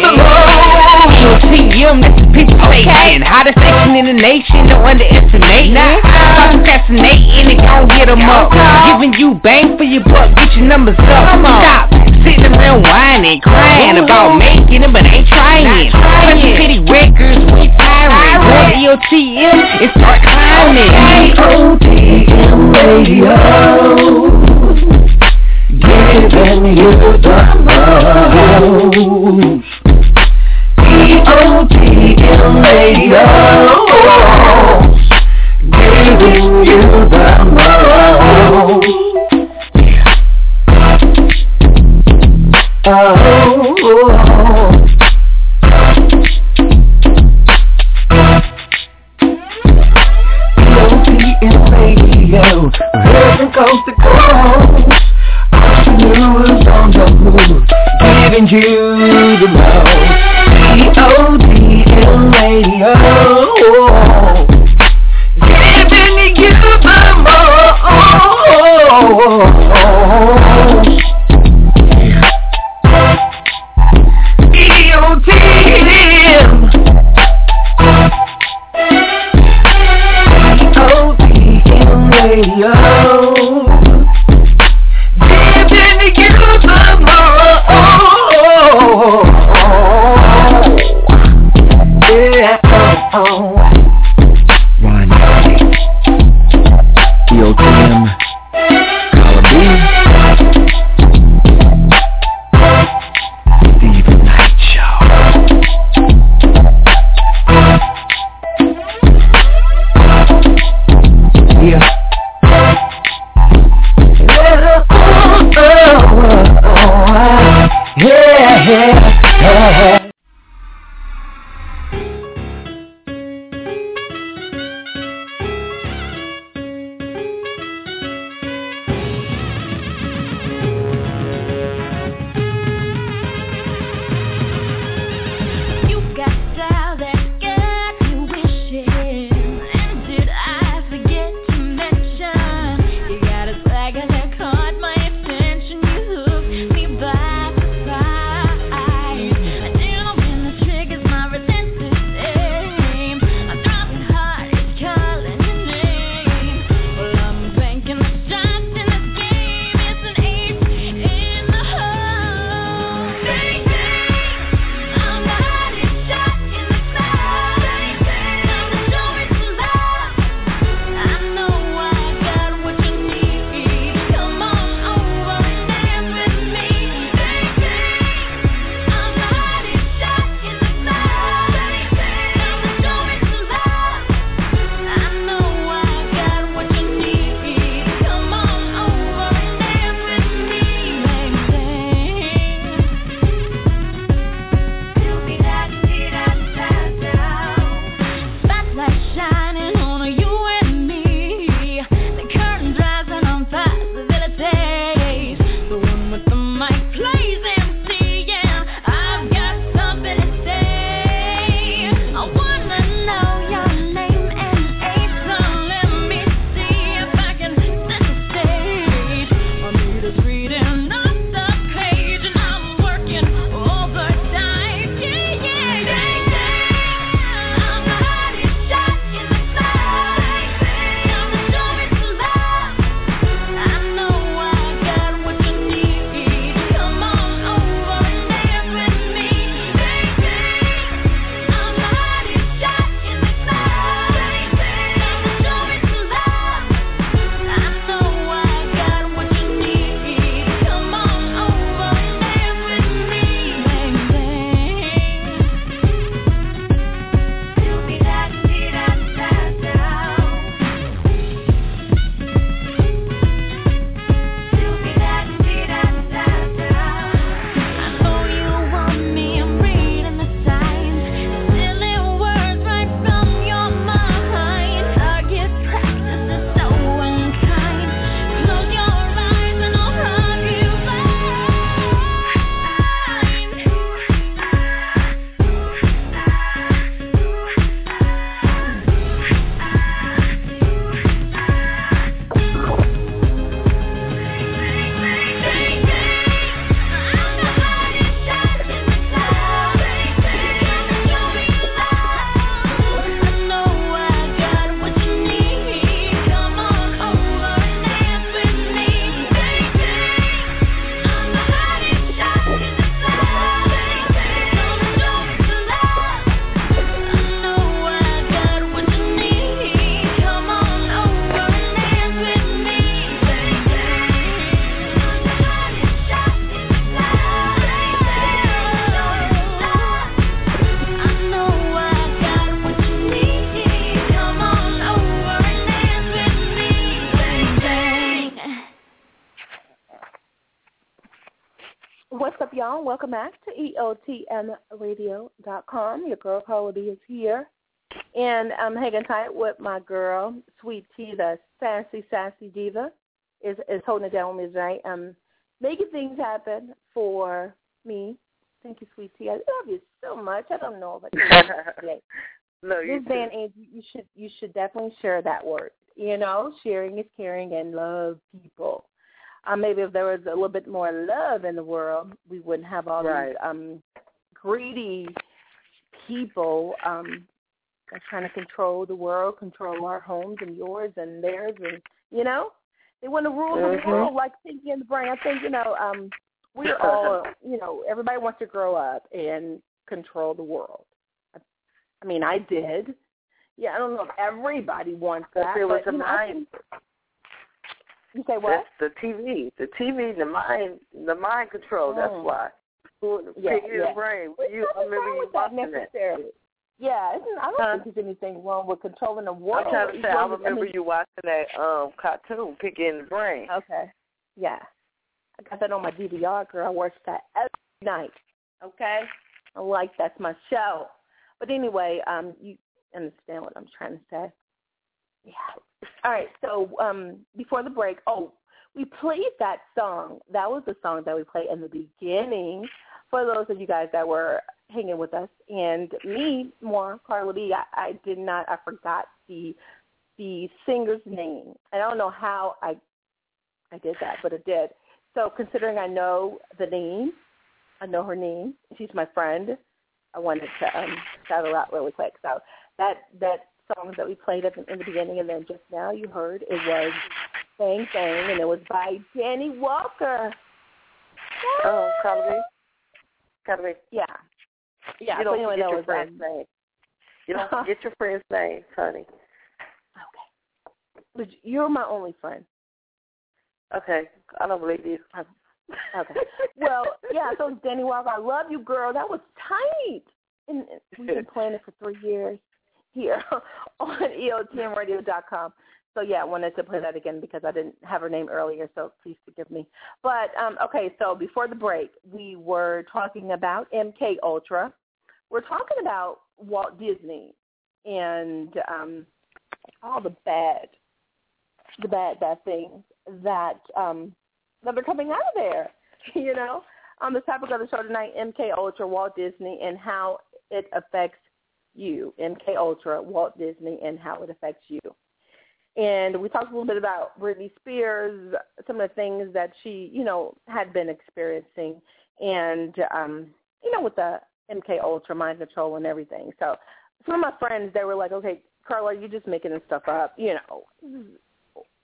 the most. EOTM, that's the pitch station. Hottest station in the nation, don't underestimate. Nah, stop procrastinating and gon' get 'em up. Giving you bang for your buck, get your numbers up. Stop sitting around whining, crying about making it, but ain't trying. Classic City Records, we firing. Go to EOTM and start climbing. EOTM radio. Giving you. EOTM radio. Giving you the most. Oh. Radio, coast to coast. Giving you the most. EOTM radio, giving you the most. EOTM radio. Welcome back to E EOTMRadio.com. Your girl Carla B is here. And I'm hanging tight with my girl, Sweet Tea, the sassy, sassy diva, is is holding it down with me tonight. Um, making things happen for me. Thank you, Sweet Tea. I love you so much. I don't know about you today. [laughs] no, you This day and age, you should you should definitely share that word. You know, sharing is caring, and love people. Um, maybe if there was a little bit more love in the world, we wouldn't have all Right. these um, greedy people um, that's trying to control the world, control our homes and yours and theirs, and you know, they want to rule Mhm. the world like Pinky and the Brain. I think you know, um, we're [laughs] all you know, everybody wants to grow up and control the world. I, I mean, I did. Yeah, I don't know if everybody wants that. but, you know, I think- You say what? That's the TV. The TV, the mind, the mind control. That's Mm. why. Who- Yeah, yeah. the brain. You, I remember wrong you with that watching that. necessarily. Yeah, I don't Huh? think there's anything wrong with controlling the world. I'm trying to say. I remember mean, you watching that um cartoon, Pinky and the Brain. Okay. Yeah. I got that on my DVR, girl. I watch that every night. Okay? I like that's my show. But anyway, um, you understand what I'm trying to say. Yeah. All right, so um before the break, oh, we played that song. That was the song that we played in the beginning for those of you guys that were hanging with us. And me, more Carla B, I, I did not I forgot the the singer's name. I don't know how I I did that, but it did. So considering I know the name, I know her name. She's my friend. I wanted to um, shout her out really quick. So that that song that we played at the, in the beginning, and then just now you heard it was "Bang Bang," and it was by Danny Walker. Oh, Carly. Carly. Yeah, yeah. You don't anyway, that your friend's name. You don't forget your friend's name, honey. okay. But you're my only friend. Okay, I don't believe you. Okay. Well, yeah, so Danny Walker, I love you, girl. That was tight. And and we've been [laughs] playing it for three years here [laughs] on EOTMRadio.com. So yeah, I wanted to play that again because I didn't have her name earlier, so please forgive me. But um, okay, so before the break, we were talking about MK Ultra. We're talking about Walt Disney and um, all the bad, the bad, bad things that um, that are coming out of there. [laughs] You know, on the topic of the show tonight, MK Ultra, Walt Disney, and how it affects you. MK Ultra, Walt Disney, and how it affects you. And we talked a little bit about Britney Spears, some of the things that she, you know, had been experiencing, and um, you know, with the MK Ultra mind control and everything. So some of my friends, they were like, "Okay, Carla, you're just making this stuff up," you know.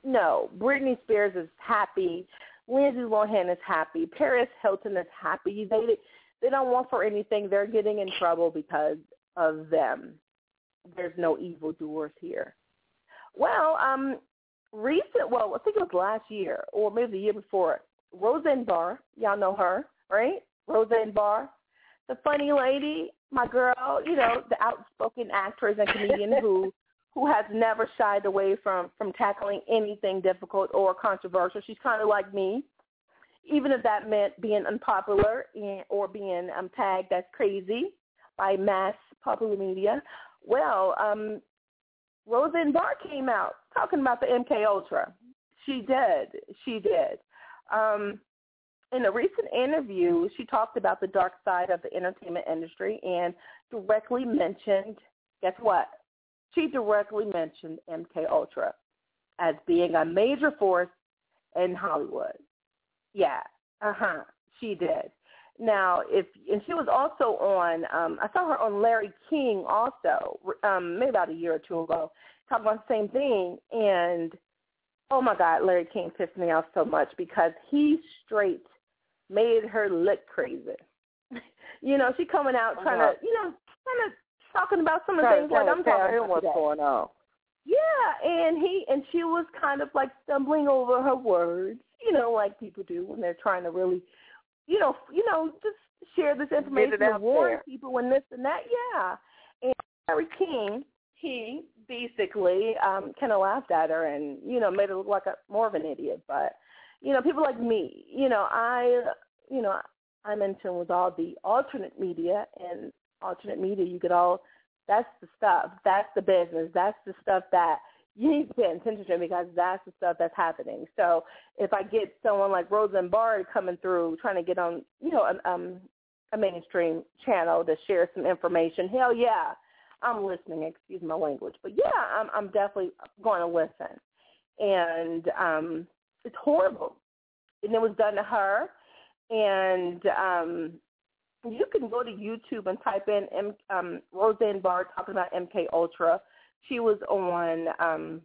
No, Britney Spears is happy. Lindsay Lohan is happy. Paris Hilton is happy. They they don't want for anything. They're getting in trouble because of them. There's no evildoers here. Well, um, recent. Well, I think it was last year or maybe the year before. Roseanne Barr, y'all know her, right? Roseanne Barr, the funny lady, my girl. You know, the outspoken actress and comedian who [laughs] who has never shied away from from tackling anything difficult or controversial. She's kind of like me, even if that meant being unpopular and, or being um, tagged as crazy by mass popular media. Well, um, Roseanne Barr came out talking about the MK Ultra. She did. She did. Um, in a recent interview, she talked about the dark side of the entertainment industry and directly mentioned, guess what? She directly mentioned MK Ultra as being a major force in Hollywood. Yeah, uh huh. She did. Now, if and she was also on. Um, I saw her on Larry King also, um, maybe about a year or two ago, talking about the same thing. And oh my God, Larry King pissed me off so much because he straight made her look crazy. [laughs] you know, she coming out trying Uh-huh. to, you know, kind of talking about some of the things like I'm talking about what's today. going on. Yeah, and he and she was kind of like stumbling over her words, you know, like people do when they're trying to really, you know, you know, just share this information and warn there. people and this and that. Yeah, and Larry King, he basically um kind of laughed at her and you know made her look like a more of an idiot. But you know, people like me, you know, I, you know, I'm in tune with all the alternate media and alternate media. You get all that's the stuff. That's the business. That's the stuff that you need to pay attention because that's the stuff that's happening. So if I get someone like Roseanne Barr coming through trying to get on, you know, an, um, a mainstream channel to share some information, hell yeah, I'm listening. Excuse my language, but yeah, I'm I'm definitely going to listen. And um, it's horrible, and it was done to her. And um, you can go to YouTube and type in M, um, Roseanne Barr talking about MK Ultra. She was on um,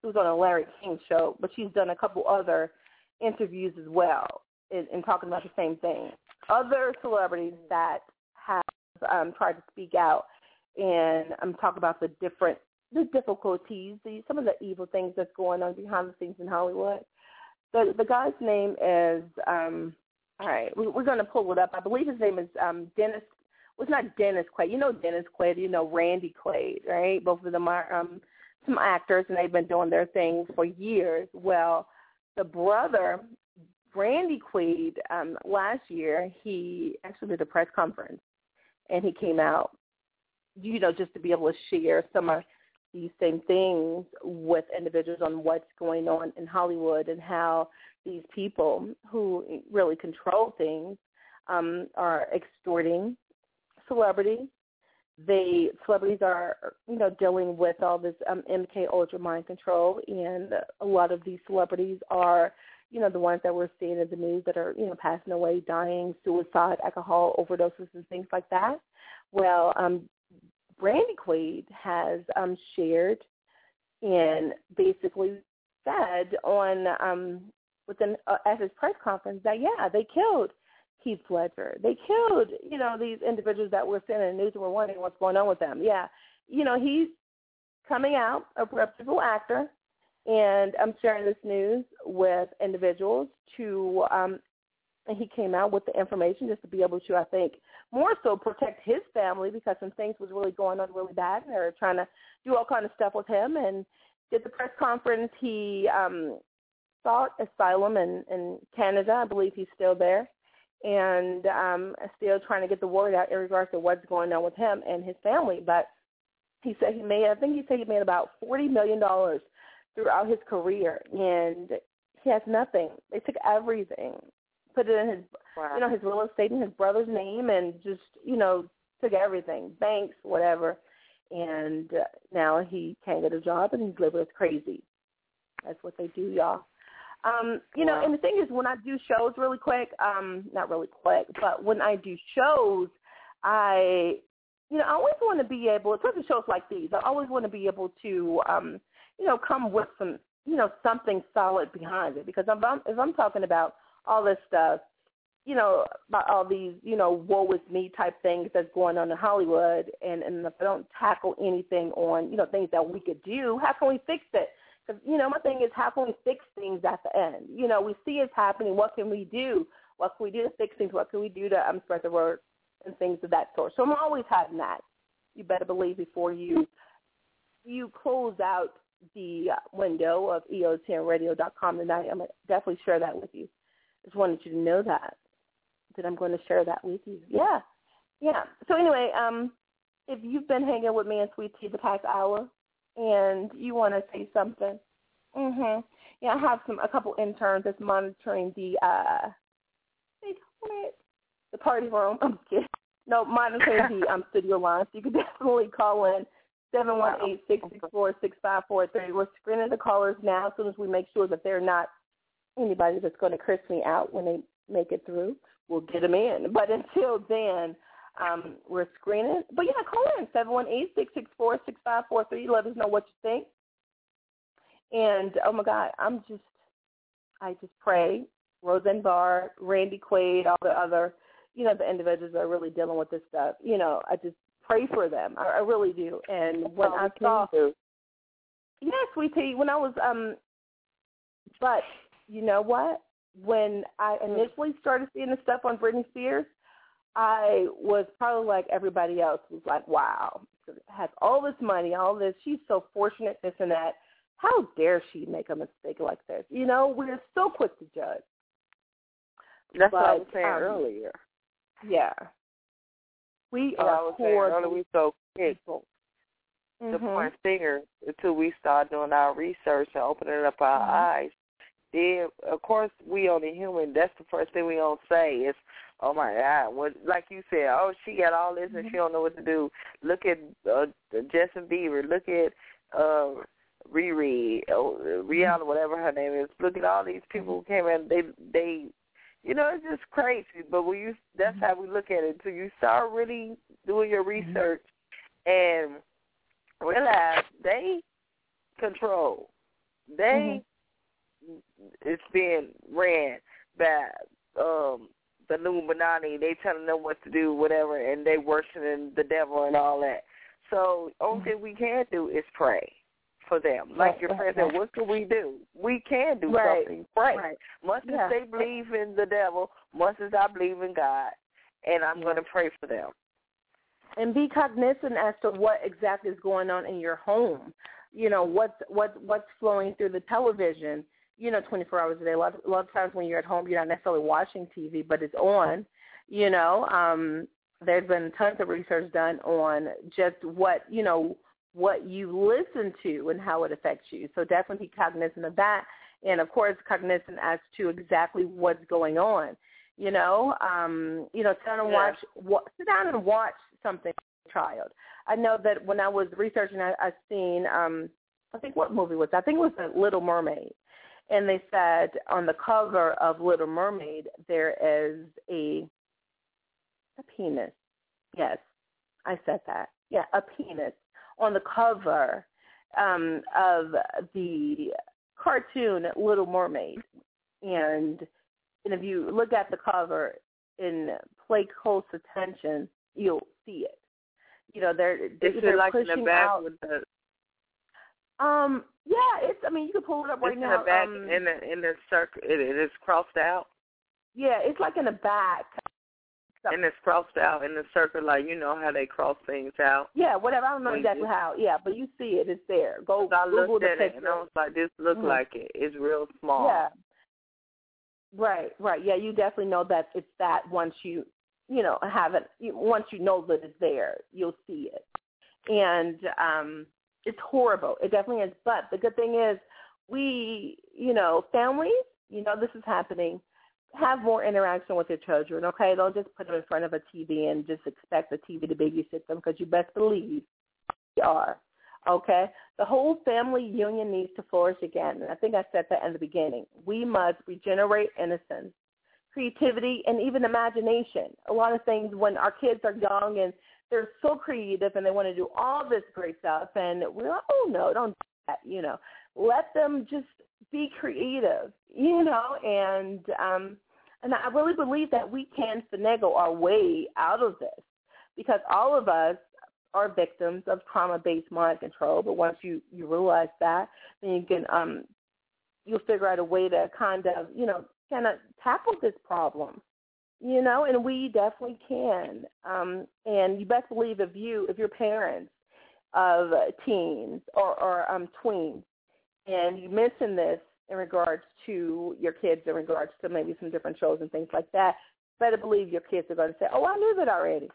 she was on a Larry King show, but she's done a couple other interviews as well in, in talking about the same thing. Other celebrities that have um, tried to speak out and um, talking about the different the difficulties, the some of the evil things that's going on behind the scenes in Hollywood. The the guy's name is um all right, we, we're going to pull it up. I believe his name is um Dennis. It's not Dennis Quaid. You know Dennis Quaid. You know Randy Quaid, right? Both of them are um some actors, and they've been doing their thing for years. Well, the brother Randy Quaid, um, last year he actually did a press conference, and he came out you know, just to be able to share some of these same things with individuals on what's going on in Hollywood and how these people who really control things um, are extorting celebrities. They celebrities are you know dealing with all this um, MK Ultra mind control, and a lot of these celebrities are you know the ones that we're seeing in the news that are you know passing away, dying, suicide, alcohol overdoses, and things like that. Well, um, Randy Quaid has um, shared and basically said on um, within uh, at his press conference that yeah they killed Heath Ledger. They killed you know these individuals that were sitting in the news and were wondering what's going on with them. Yeah, you know he's coming out a reputable actor, and I'm sharing this news with individuals to um, and he came out with the information just to be able to, I think, more so protect his family because some things was really going on really bad, and they were trying to do all kind of stuff with him. And did the press conference. He um, sought asylum in in Canada. I believe he's still there, and um, still trying to get the word out in regards to what's going on with him and his family. But he said he made. I think he said he made about forty million dollars throughout his career, and he has nothing. They took everything put it in his wow. you know his real estate in his brother's name and just you know took everything banks whatever and uh, now he can't get a job and he's living as crazy that's what they do y'all um you know and the thing is when i do shows really quick um not really quick but when i do shows i you know i always want to be able especially shows like these i always want to be able to um you know come with some you know something solid behind it because if i'm if i'm talking about all this stuff, you know, about all these, you know, woe is me type things that's going on in Hollywood, and and if I don't tackle anything on, you know, things that we could do, how can we fix it? Because you know, my thing is, how can we fix things at the end? You know, we see it's happening. What can we do? What can we do to fix things? What can we do to um, spread the word and things of that sort? So I'm always having that. You better believe before you you close out the window of EOTMRadio.com tonight. I'm gonna definitely share that with you just wanted you to know that that I'm going to share that with you. Yeah, yeah. So anyway, um, if you've been hanging with me and Sweet Tea the past hour, and you want to say something, mhm. Yeah, I have some a couple interns that's monitoring the uh, they call it the party room. [laughs] I'm kidding. No, monitoring the [laughs] um studio line. So you can [laughs] definitely call in seven one eight six six four six five four three. We're screening the callers now as soon as we make sure that they're not anybody that's going to curse me out when they make it through, we'll get them in. But until then, um, we're screening. But yeah, call in seven one eight six six four six five four three. Let us know what you think. And oh my God, I'm just, I just pray Roseanne Barr, Randy Quaid, all the other, you know, the individuals that are really dealing with this stuff. You know, I just pray for them. I, I really do. And when I saw, yes, sweetie, when I was, um, but you know what? When I initially started seeing the stuff on Britney Spears, I was probably like everybody else was like, wow, has all this money, all this. She's so fortunate, this and that. How dare she make a mistake like this? You know, we're so quick to judge. That's what I was saying um, earlier. Yeah. We What I are earlier, we so quick people. to Mhm. point fingers until we start doing our research and opening up our Mhm. eyes. Then, of course, we only human. That's the first thing we don't say is, "Oh my God!" What, like you said, "Oh, she got all this and Mm-hmm. she don't know what to do." Look at uh, Justin Bieber. Look at uh, Riri, oh, Mm-hmm. Rihanna, whatever her name is. Look at all these people who came in. They, they, you know, it's just crazy. But when you, that's how we look at it. Until you start really doing your research and realize they control. They it's being ran by um the Illuminati. They telling them what to do, whatever, and they worshiping the devil and all that. So only thing we can do is pray for them. Like Right, your right, friend said, right. what can we do? We can do Right, something. Pray. Right. Much Yeah. as they believe in the devil, much as I believe in God, and I'm Yeah. going to pray for them. and be cognizant as to what exactly is going on in your home. You know what's what what's flowing through the television. You know, 24 hours a day. A lot, a lot of times when you're at home, you're not necessarily watching TV, but it's on. You know, um, there's been tons of research done on just what you know what you listen to and how it affects you. So definitely be cognizant of that, and of course cognizant as to exactly what's going on. You know, um, you know, sit down and Yeah. watch. Wa- sit down and watch something child. I know that when I was researching, I, I seen. Um, I think what movie was that? I think it was The Little Mermaid, and they said on the cover of Little Mermaid there is a a penis. Yes, I said that. Yeah, a penis on the cover um, of the cartoon Little Mermaid, and and if you look at the cover and pay close attention, you'll see it. You know, they're they're it like in pushing out. with the Um, yeah, it's. I mean, you can pull it up right it's now. in the back um, in the in the circle. It, it is crossed out. yeah, it's like in the back. and it's crossed out in the circle, like you know how they cross things out. Yeah, whatever. I don't know When exactly you- how. Yeah, but you see it. It's there. Go I Google looked the at it and I was like, "This look Mhm. like it. It's real small." Yeah. Right, right. Yeah, you definitely know that it's that once you, you know, have it. Once you know that it's there, you'll see it, and um, it's horrible. It definitely is. But the good thing is, we, you know, families, you know, this is happening. Have more interaction with your children. Okay, don't just put them in front of a TV and just expect the TV to babysit them because you best believe they are. Okay? The whole family union needs to flourish again. And I think I said that in the beginning. We must regenerate innocence, creativity, and even imagination. A lot of things when our kids are young and they're so creative and they want to do all this great stuff and we're like, oh no, don't do that, you know. Let them just be creative, you know, and um and I really believe that we can finagle our way out of this because all of us are victims of trauma-based mind control. But once you you realize that, then you can um you'll figure out a way to kind of you know kind of tackle this problem, you know. And we definitely can. Um, and you best believe if you if your parents of teens or or um tweens, and you mention this in regards to your kids, in regards to maybe some different shows and things like that, better believe your kids are going to say, "Oh, I knew that already."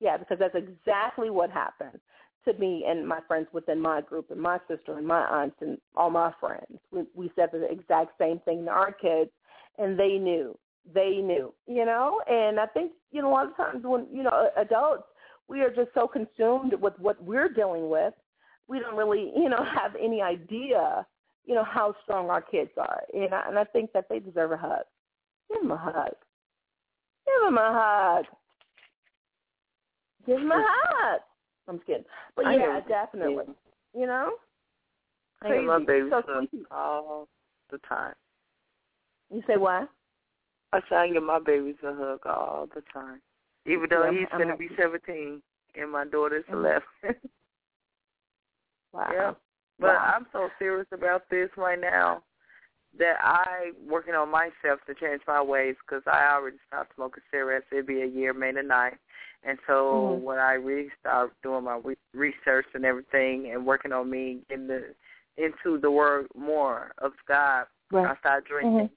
Yeah, because that's exactly what happened to me and my friends within my group and my sister and my aunts and all my friends. We we said the exact same thing to our kids and they knew. They knew, you know? And I think, you know, a lot of times when, you know, adults, we are just so consumed with what we're dealing with, we don't really, you know, [laughs] have any idea, you know, how strong our kids are. And I, and I think that they deserve a hug. Give them a hug. Give them a hug. Give them a hug. I'm just kidding. But yeah, definitely. You know? I Crazy. babies So all the time. You say what? I say I give my babies a hug all the time, even though Yeah, he's going to be 17 and my daughter's Mhm. 11. [laughs] Wow. Yeah. But Wow. I'm so serious about this right now that I'm working on myself to change my ways because I already stopped smoking cigarettes. It'd be a year, May the ninth. And so Mhm. when I really start doing my re- research and everything and working on me, getting the, into the word more of God, I Right. started drinking.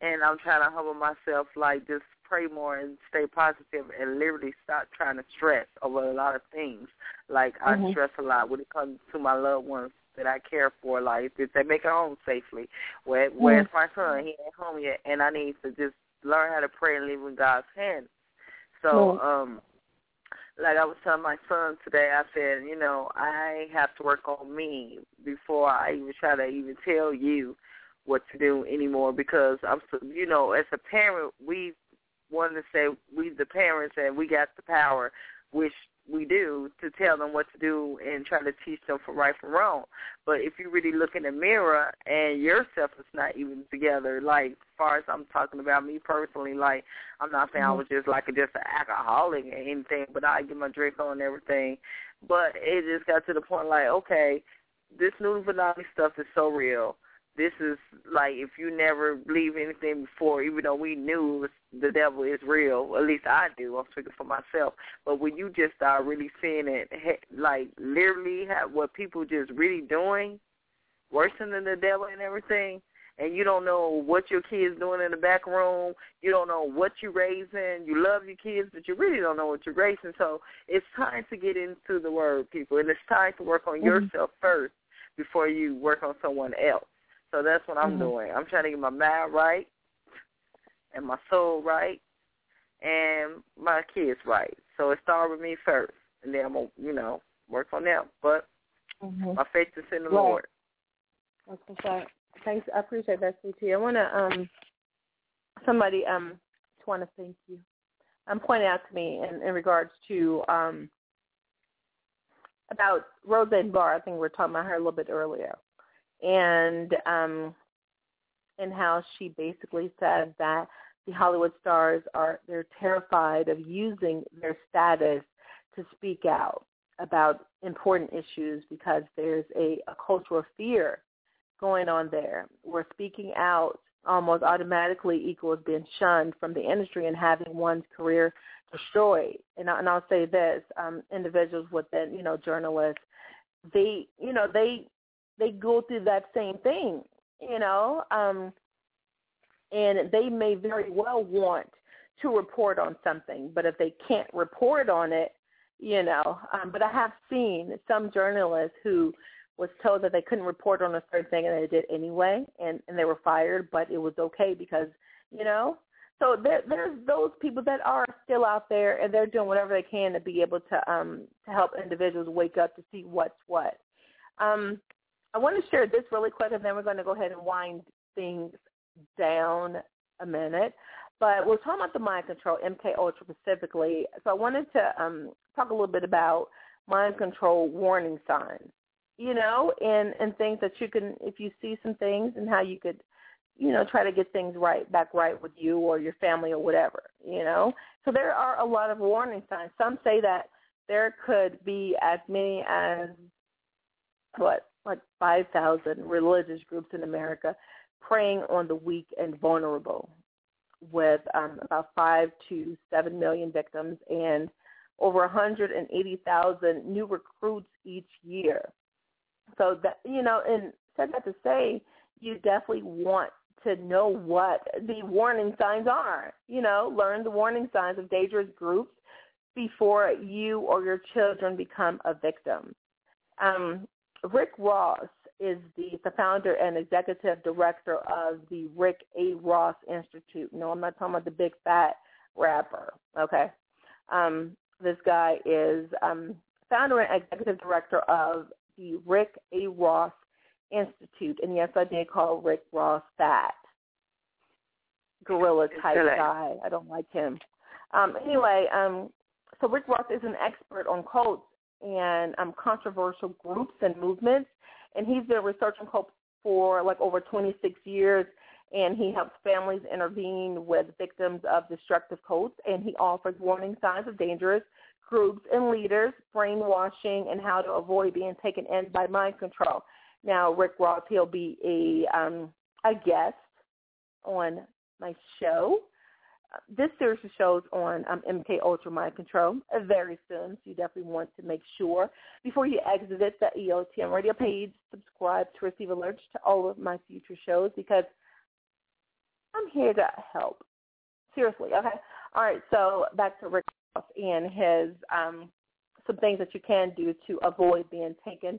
And I'm trying to humble myself, like just pray more and stay positive and literally stop trying to stress over a lot of things. Like Mhm. I stress a lot when it comes to my loved ones that I care for, like did they make it home safely? Where where's my son? He ain't home yet and I need to just learn how to pray and leave in God's hands. So, Right. um like I was telling my son today, I said, you know, I have to work on me before I even try to even tell you what to do anymore because I'm, you know, as a parent, we want to say we the parents and we got the power, which we do to tell them what to do and try to teach them from right from wrong. But if you really look in the mirror and yourself is not even together, like as far as I'm talking about me personally, like I'm not saying I mm-hmm. was just like a, just an alcoholic or anything, but I get my drink on and everything. But it just got to the point like, okay, this new Illuminati stuff is so real. This is like if you never believe anything before, even though we knew the devil is real, at least I do. I'm speaking for myself. But when you just start really seeing it, like literally have what people just really doing, worse than the devil and everything, and you don't know what your kids doing in the back room. You don't know what you're raising. You love your kids, but you really don't know what you're raising. So it's time to get into the word, people, and it's time to work on Mhm. yourself first before you work on someone else. So that's what I'm Mhm. doing. I'm trying to get my mind right and my soul right and my kids right. So it started with me first, and then I'm gonna, you know, work on them. But Mhm. my faith is in the Right. Lord. That's what's up. Thanks. I appreciate that, CT. I want to um somebody um just want to thank you. Um, pointed out to me in, in regards to um about Roseanne Barr. I think we were talking about her a little bit earlier, and um and how she basically said that the Hollywood stars are they're terrified of using their status to speak out about important issues because there's a, a cultural fear going on there where speaking out almost automatically equals being shunned from the industry and having one's career destroyed. And, I, and I'll say this: um, individuals within, you know, journalists, they, you know, they they go through that same thing, you know, um, and they may very well want to report on something, but if they can't report on it, you know, um, but I have seen some journalists who was told that they couldn't report on a certain thing and they did anyway and, and they were fired, but it was okay because, you know, so there there's those people that are still out there and they're doing whatever they can to be able to um to help individuals wake up to see what's what. Um I want to share this really quick and then we're going to go ahead and wind things down a minute. But we're talking about the mind control, MK Ultra specifically. So I wanted to um, talk a little bit about mind control warning signs, you know, and and things that you can, if you see some things, and how you could, you know, try to get things right back right with you or your family or whatever, you know. So there are a lot of warning signs. Some say that there could be as many as what, like five thousand religious groups in America preying on the weak and vulnerable with um, about five to seven million victims and over 180,000 new recruits each year. So that you know, and said that to say, you definitely want to know what the warning signs are. You know, learn the warning signs of dangerous groups before you or your children become a victim. Um, Rick Ross is the, the founder and executive director of the Rick A. Ross Institute. No, I'm not talking about the big fat rapper. Okay. Um, this guy is um, founder and executive director of the Rick A. Ross Institute. And yes, I did call Rick Ross fat. Gorilla type guy. I don't like him. Um, anyway, um, so Rick Ross is an expert on cults and um, controversial groups and movements. And he's been researching cults for like over 26 years and he helps families intervene with victims of destructive cults. And he offers warning signs of dangerous groups and leaders brainwashing and how to avoid being taken in by mind control. Now rick ross he'll be a um a guest on my show this series of shows on um, MK Ultra Mind Control uh, very soon. So you definitely want to make sure before you exit the EOTM radio page, subscribe to receive alerts to all of my future shows because I'm here to help. Seriously, okay? All right, so back to Rick Ross and his um, some things that you can do to avoid being taken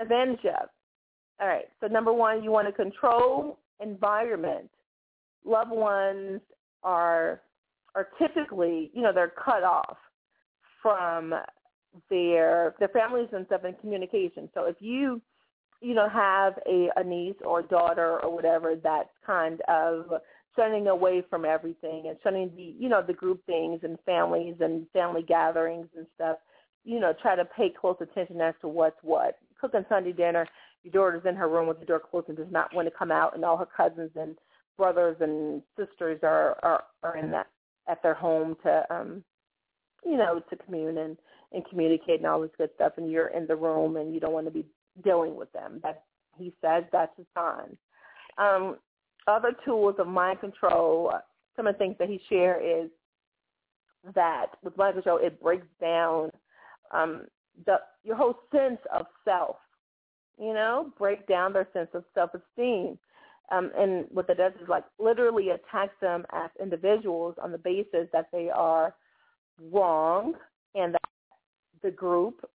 advantage of. All right, so number one, you want to control environment. Loved ones are are typically, you know, they're cut off from their their families and stuff in communication. So if you you know have a, a niece or daughter or whatever that's kind of shunning away from everything and shunning the you know the group things and families and family gatherings and stuff you know try to pay close attention as to what's what cooking sunday dinner your daughter's in her room with the door closed and does not want to come out and all her cousins and brothers and sisters are are, are in that at their home to um you know to commune and and communicate and all this good stuff and you're in the room and you don't want to be dealing with them. That he says that's a sign. Um other tools of mind control some of the things that he shared is that with mind control it breaks down um the your whole sense of self you know break down their sense of self esteem um, and what that does is like literally attacks them as individuals on the basis that they are wrong and that the group,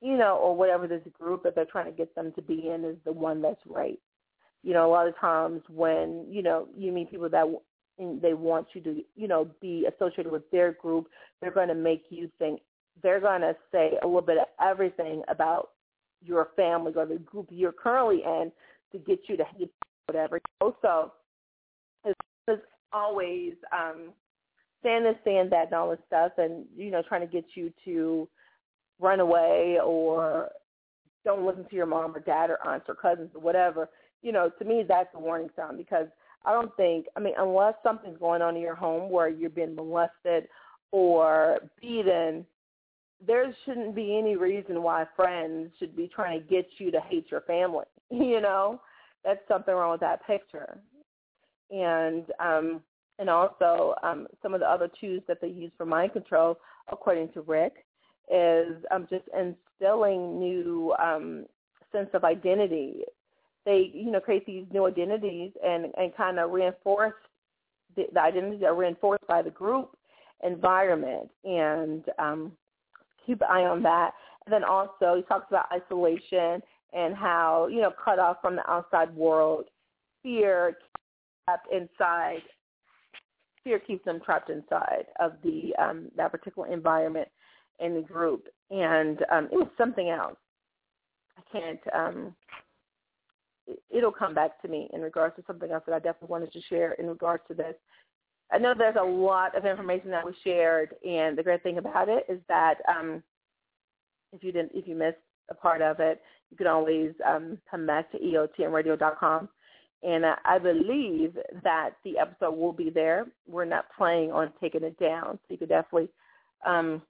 you know, or whatever this group that they're trying to get them to be in is the one that's right. You know, a lot of times when, you know, you meet people that they want you to, you know, be associated with their group, they're going to make you think, they're going to say a little bit of everything about your family or the group you're currently in to get you to hate whatever. Also, is always um, saying this, saying that, and all this stuff, and you know, trying to get you to run away or don't listen to your mom or dad or aunts or cousins or whatever. You know, to me, that's a warning sign because I don't think, I mean, unless something's going on in your home where you're being molested or beaten, there shouldn't be any reason why friends should be trying to get you to hate your family. [laughs] You know, that's something wrong with that picture. And um, and also um, some of the other tools that they use for mind control, according to Rick, is um, just instilling new um, sense of identity. They, you know, create these new identities and, and kind of reinforce the, the identities are reinforced by the group environment and um, keep an eye on that. And then also he talks about isolation and how, you know, cut off from the outside world, fear kept inside fear keeps them trapped inside of the um that particular environment in the group. And um, it was something else. I can't. Um, it'll come back to me in regards to something else that I definitely wanted to share in regards to this. I know there's a lot of information that was shared, and the great thing about it is that um, if you didn't, if you missed a part of it, you can always um, come back to eotmradio.com. And uh, I believe that the episode will be there. We're not planning on taking it down, so you could definitely um,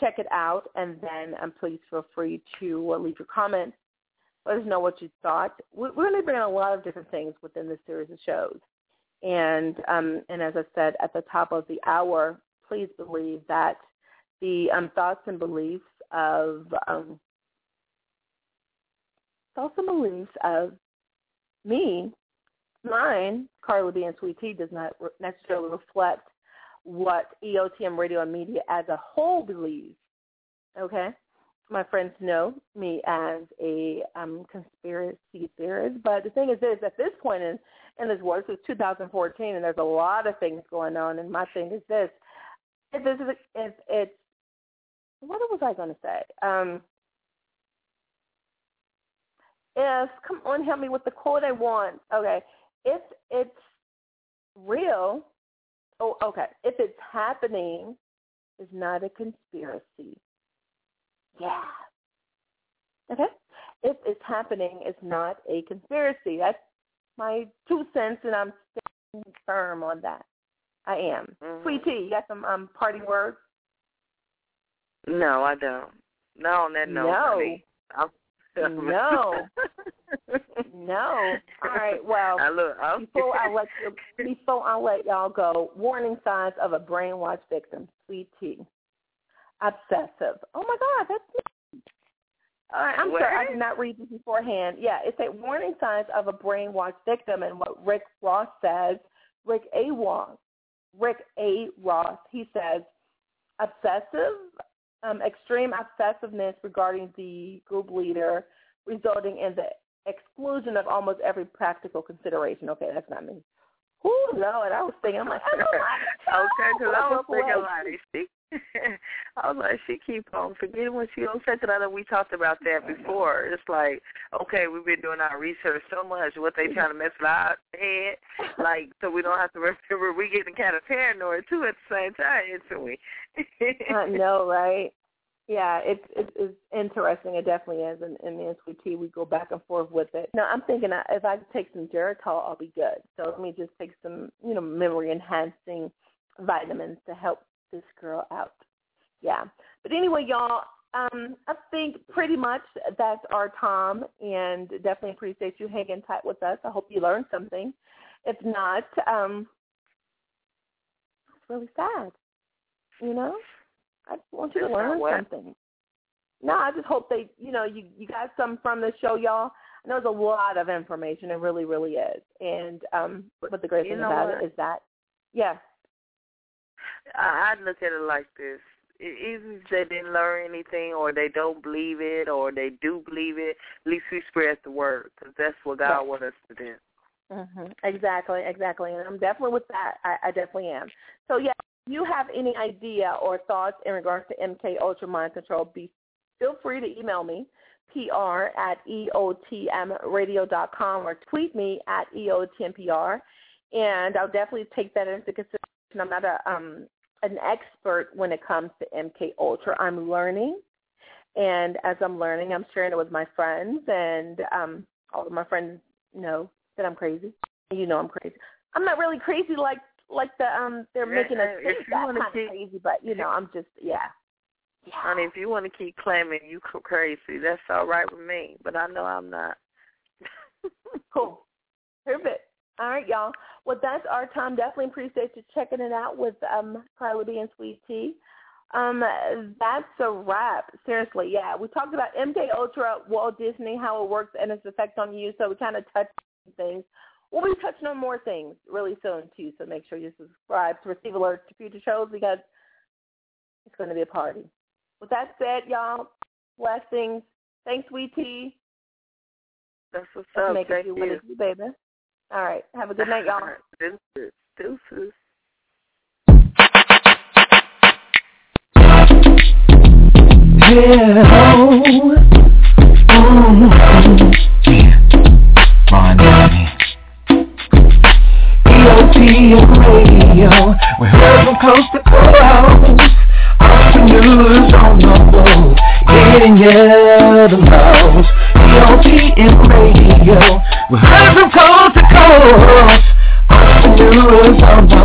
check it out, and then um, please feel free to uh, leave your comments. Let us know what you thought. We're going to bring a lot of different things within this series of shows. And um, and as I said at the top of the hour, please believe that the um, thoughts and beliefs of um, and beliefs of me, mine, Carla B. and Sweet Tea, does not necessarily reflect what EOTM Radio and Media as a whole believes. Okay? My friends know me as a um, conspiracy theorist, but the thing is this, at this point in, in this war, this is 2014, and there's a lot of things going on, and my thing is this, if this is, if it's, what was I going to say? Um, if, come on, help me with the quote I want. Okay, if it's real, oh, okay. If it's happening, it's not a conspiracy. Yeah. Okay? If it's happening, it's not a conspiracy. That's my two cents, and I'm staying firm on that. I am. Mm-hmm. Sweet tea, you got some um, party words? No, I don't. No, on that note, no. I'm no. no. All right. Well, I look, I'm before I let you, before I let y'all go, warning signs of a brainwash victim. Sweet tea. Obsessive. Oh my God, that's me. All right, I'm What? sorry, I did not read this beforehand. Yeah, it's a warning signs of a brainwashed victim, and what Rick Ross says, Rick A. Ross, Rick A. Ross, he says, obsessive, um, extreme obsessiveness regarding the group leader, resulting in the exclusion of almost every practical consideration. Okay, that's not me. Ooh, Lord, I was thinking, I'm like, I [laughs] Okay, because I was thinking like she, [laughs] I was like she keep on forgetting what she say. Cause I know we talked about that before. It's like, okay, we've been doing our research so much. What they trying to mess with our head, like so we don't have to [laughs] remember. We getting kind of paranoid too at the same time, isn't we? I know, right? Yeah, it's it's, it's interesting. It definitely is. And, and me and Sweet Tea, we go back and forth with it. No, I'm thinking if I take some Geritol, I'll be good. So let me just take some, you know, memory enhancing vitamins to help this girl out. Yeah. But anyway, y'all, um, I think pretty much that's our time. and definitely appreciate you hanging tight with us. I hope you learned something. If not, um, it's really sad. You know, I just want you to learn something. No, I just hope they, you know, you you got some from the show, y'all. I know it's a lot of information. It really, really is. And um, but the great You thing about what? it is that, yeah, I, I look at it like this. Even if they didn't learn anything, or they don't believe it, or they do believe it, at least we spread the word, because that's what God Right. wants us to do. hmm Exactly, exactly. And I'm definitely with that. I, I definitely am. So yeah, you have any idea or thoughts in regards to MK Ultra Mind Control, be feel free to email me, pr at eotmradio.com or tweet me at eotmpr. And I'll definitely take that into consideration. I'm not a um an expert when it comes to MK Ultra. I'm learning. And as I'm learning, I'm sharing it with my friends and um all of my friends know that I'm crazy. You know I'm crazy. I'm not really crazy like like the um they're Yeah, making us if think you that wanna kind of crazy, but you know I'm just yeah. Yeah. Honey, if you want to keep claiming you crazy, that's all right with me. But I know I'm not. [laughs] Cool. Perfect. All right, y'all. Well, that's our time. Definitely appreciate you checking it out with um Carly B and Sweet Tea. Um, that's a wrap. Seriously, yeah. We talked about MK Ultra, Walt Disney, how it works and its effect on you. So we kind of touched on things. We'll be touching on more things really soon too. So make sure you subscribe to receive alerts to future shows because it's going to be a party. With that said, y'all, blessings. Thanks, Sweet Tea. That's what's Let's up. make Thank it do what you. it baby. All right. Have a good night, y'all. [laughs] Deuces. Deuces. EOT radio, we heard from coast to coast. Entrepreneurs on the move, getting you the most. EOT radio, we heard from coast to coast. Entrepreneurs on the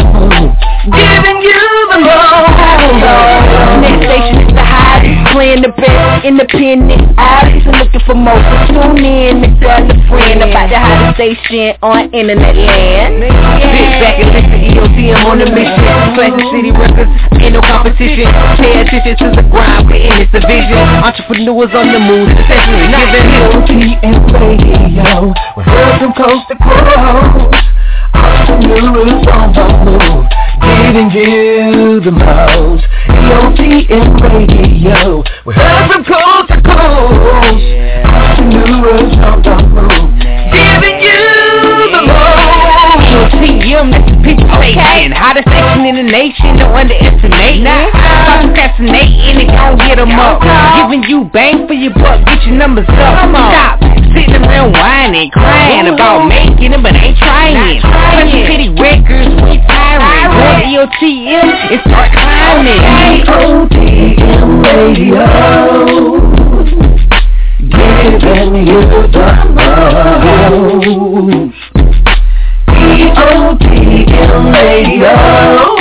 independent artists and looking for more. So tune in and tell a friend about the hottest station on internet land. Sit back and listen to EOTM on the mission. Classic City Records, ain't no competition. Pay attention to the grind, we're in it's a vision. Entrepreneurs on the move, especially giving EOT and radio, we heard from coast to coast. Entrepreneurs on the move, giving you the most. EOT and radio, we heard from coast to coast. Entrepreneurs on the move, giving you the most. EOTM, that's the people station. Hottest station in the nation, don't underestimate. Stop procrastinating and gon' get 'em up. Giving you bang for your buck, get your numbers up. Stop sitting around whining, crying about making it, but ain't trying. Classic City Records, we tiring. Go to EOTM and start climbing. EOTM radio, giving you the most. EOTM radio,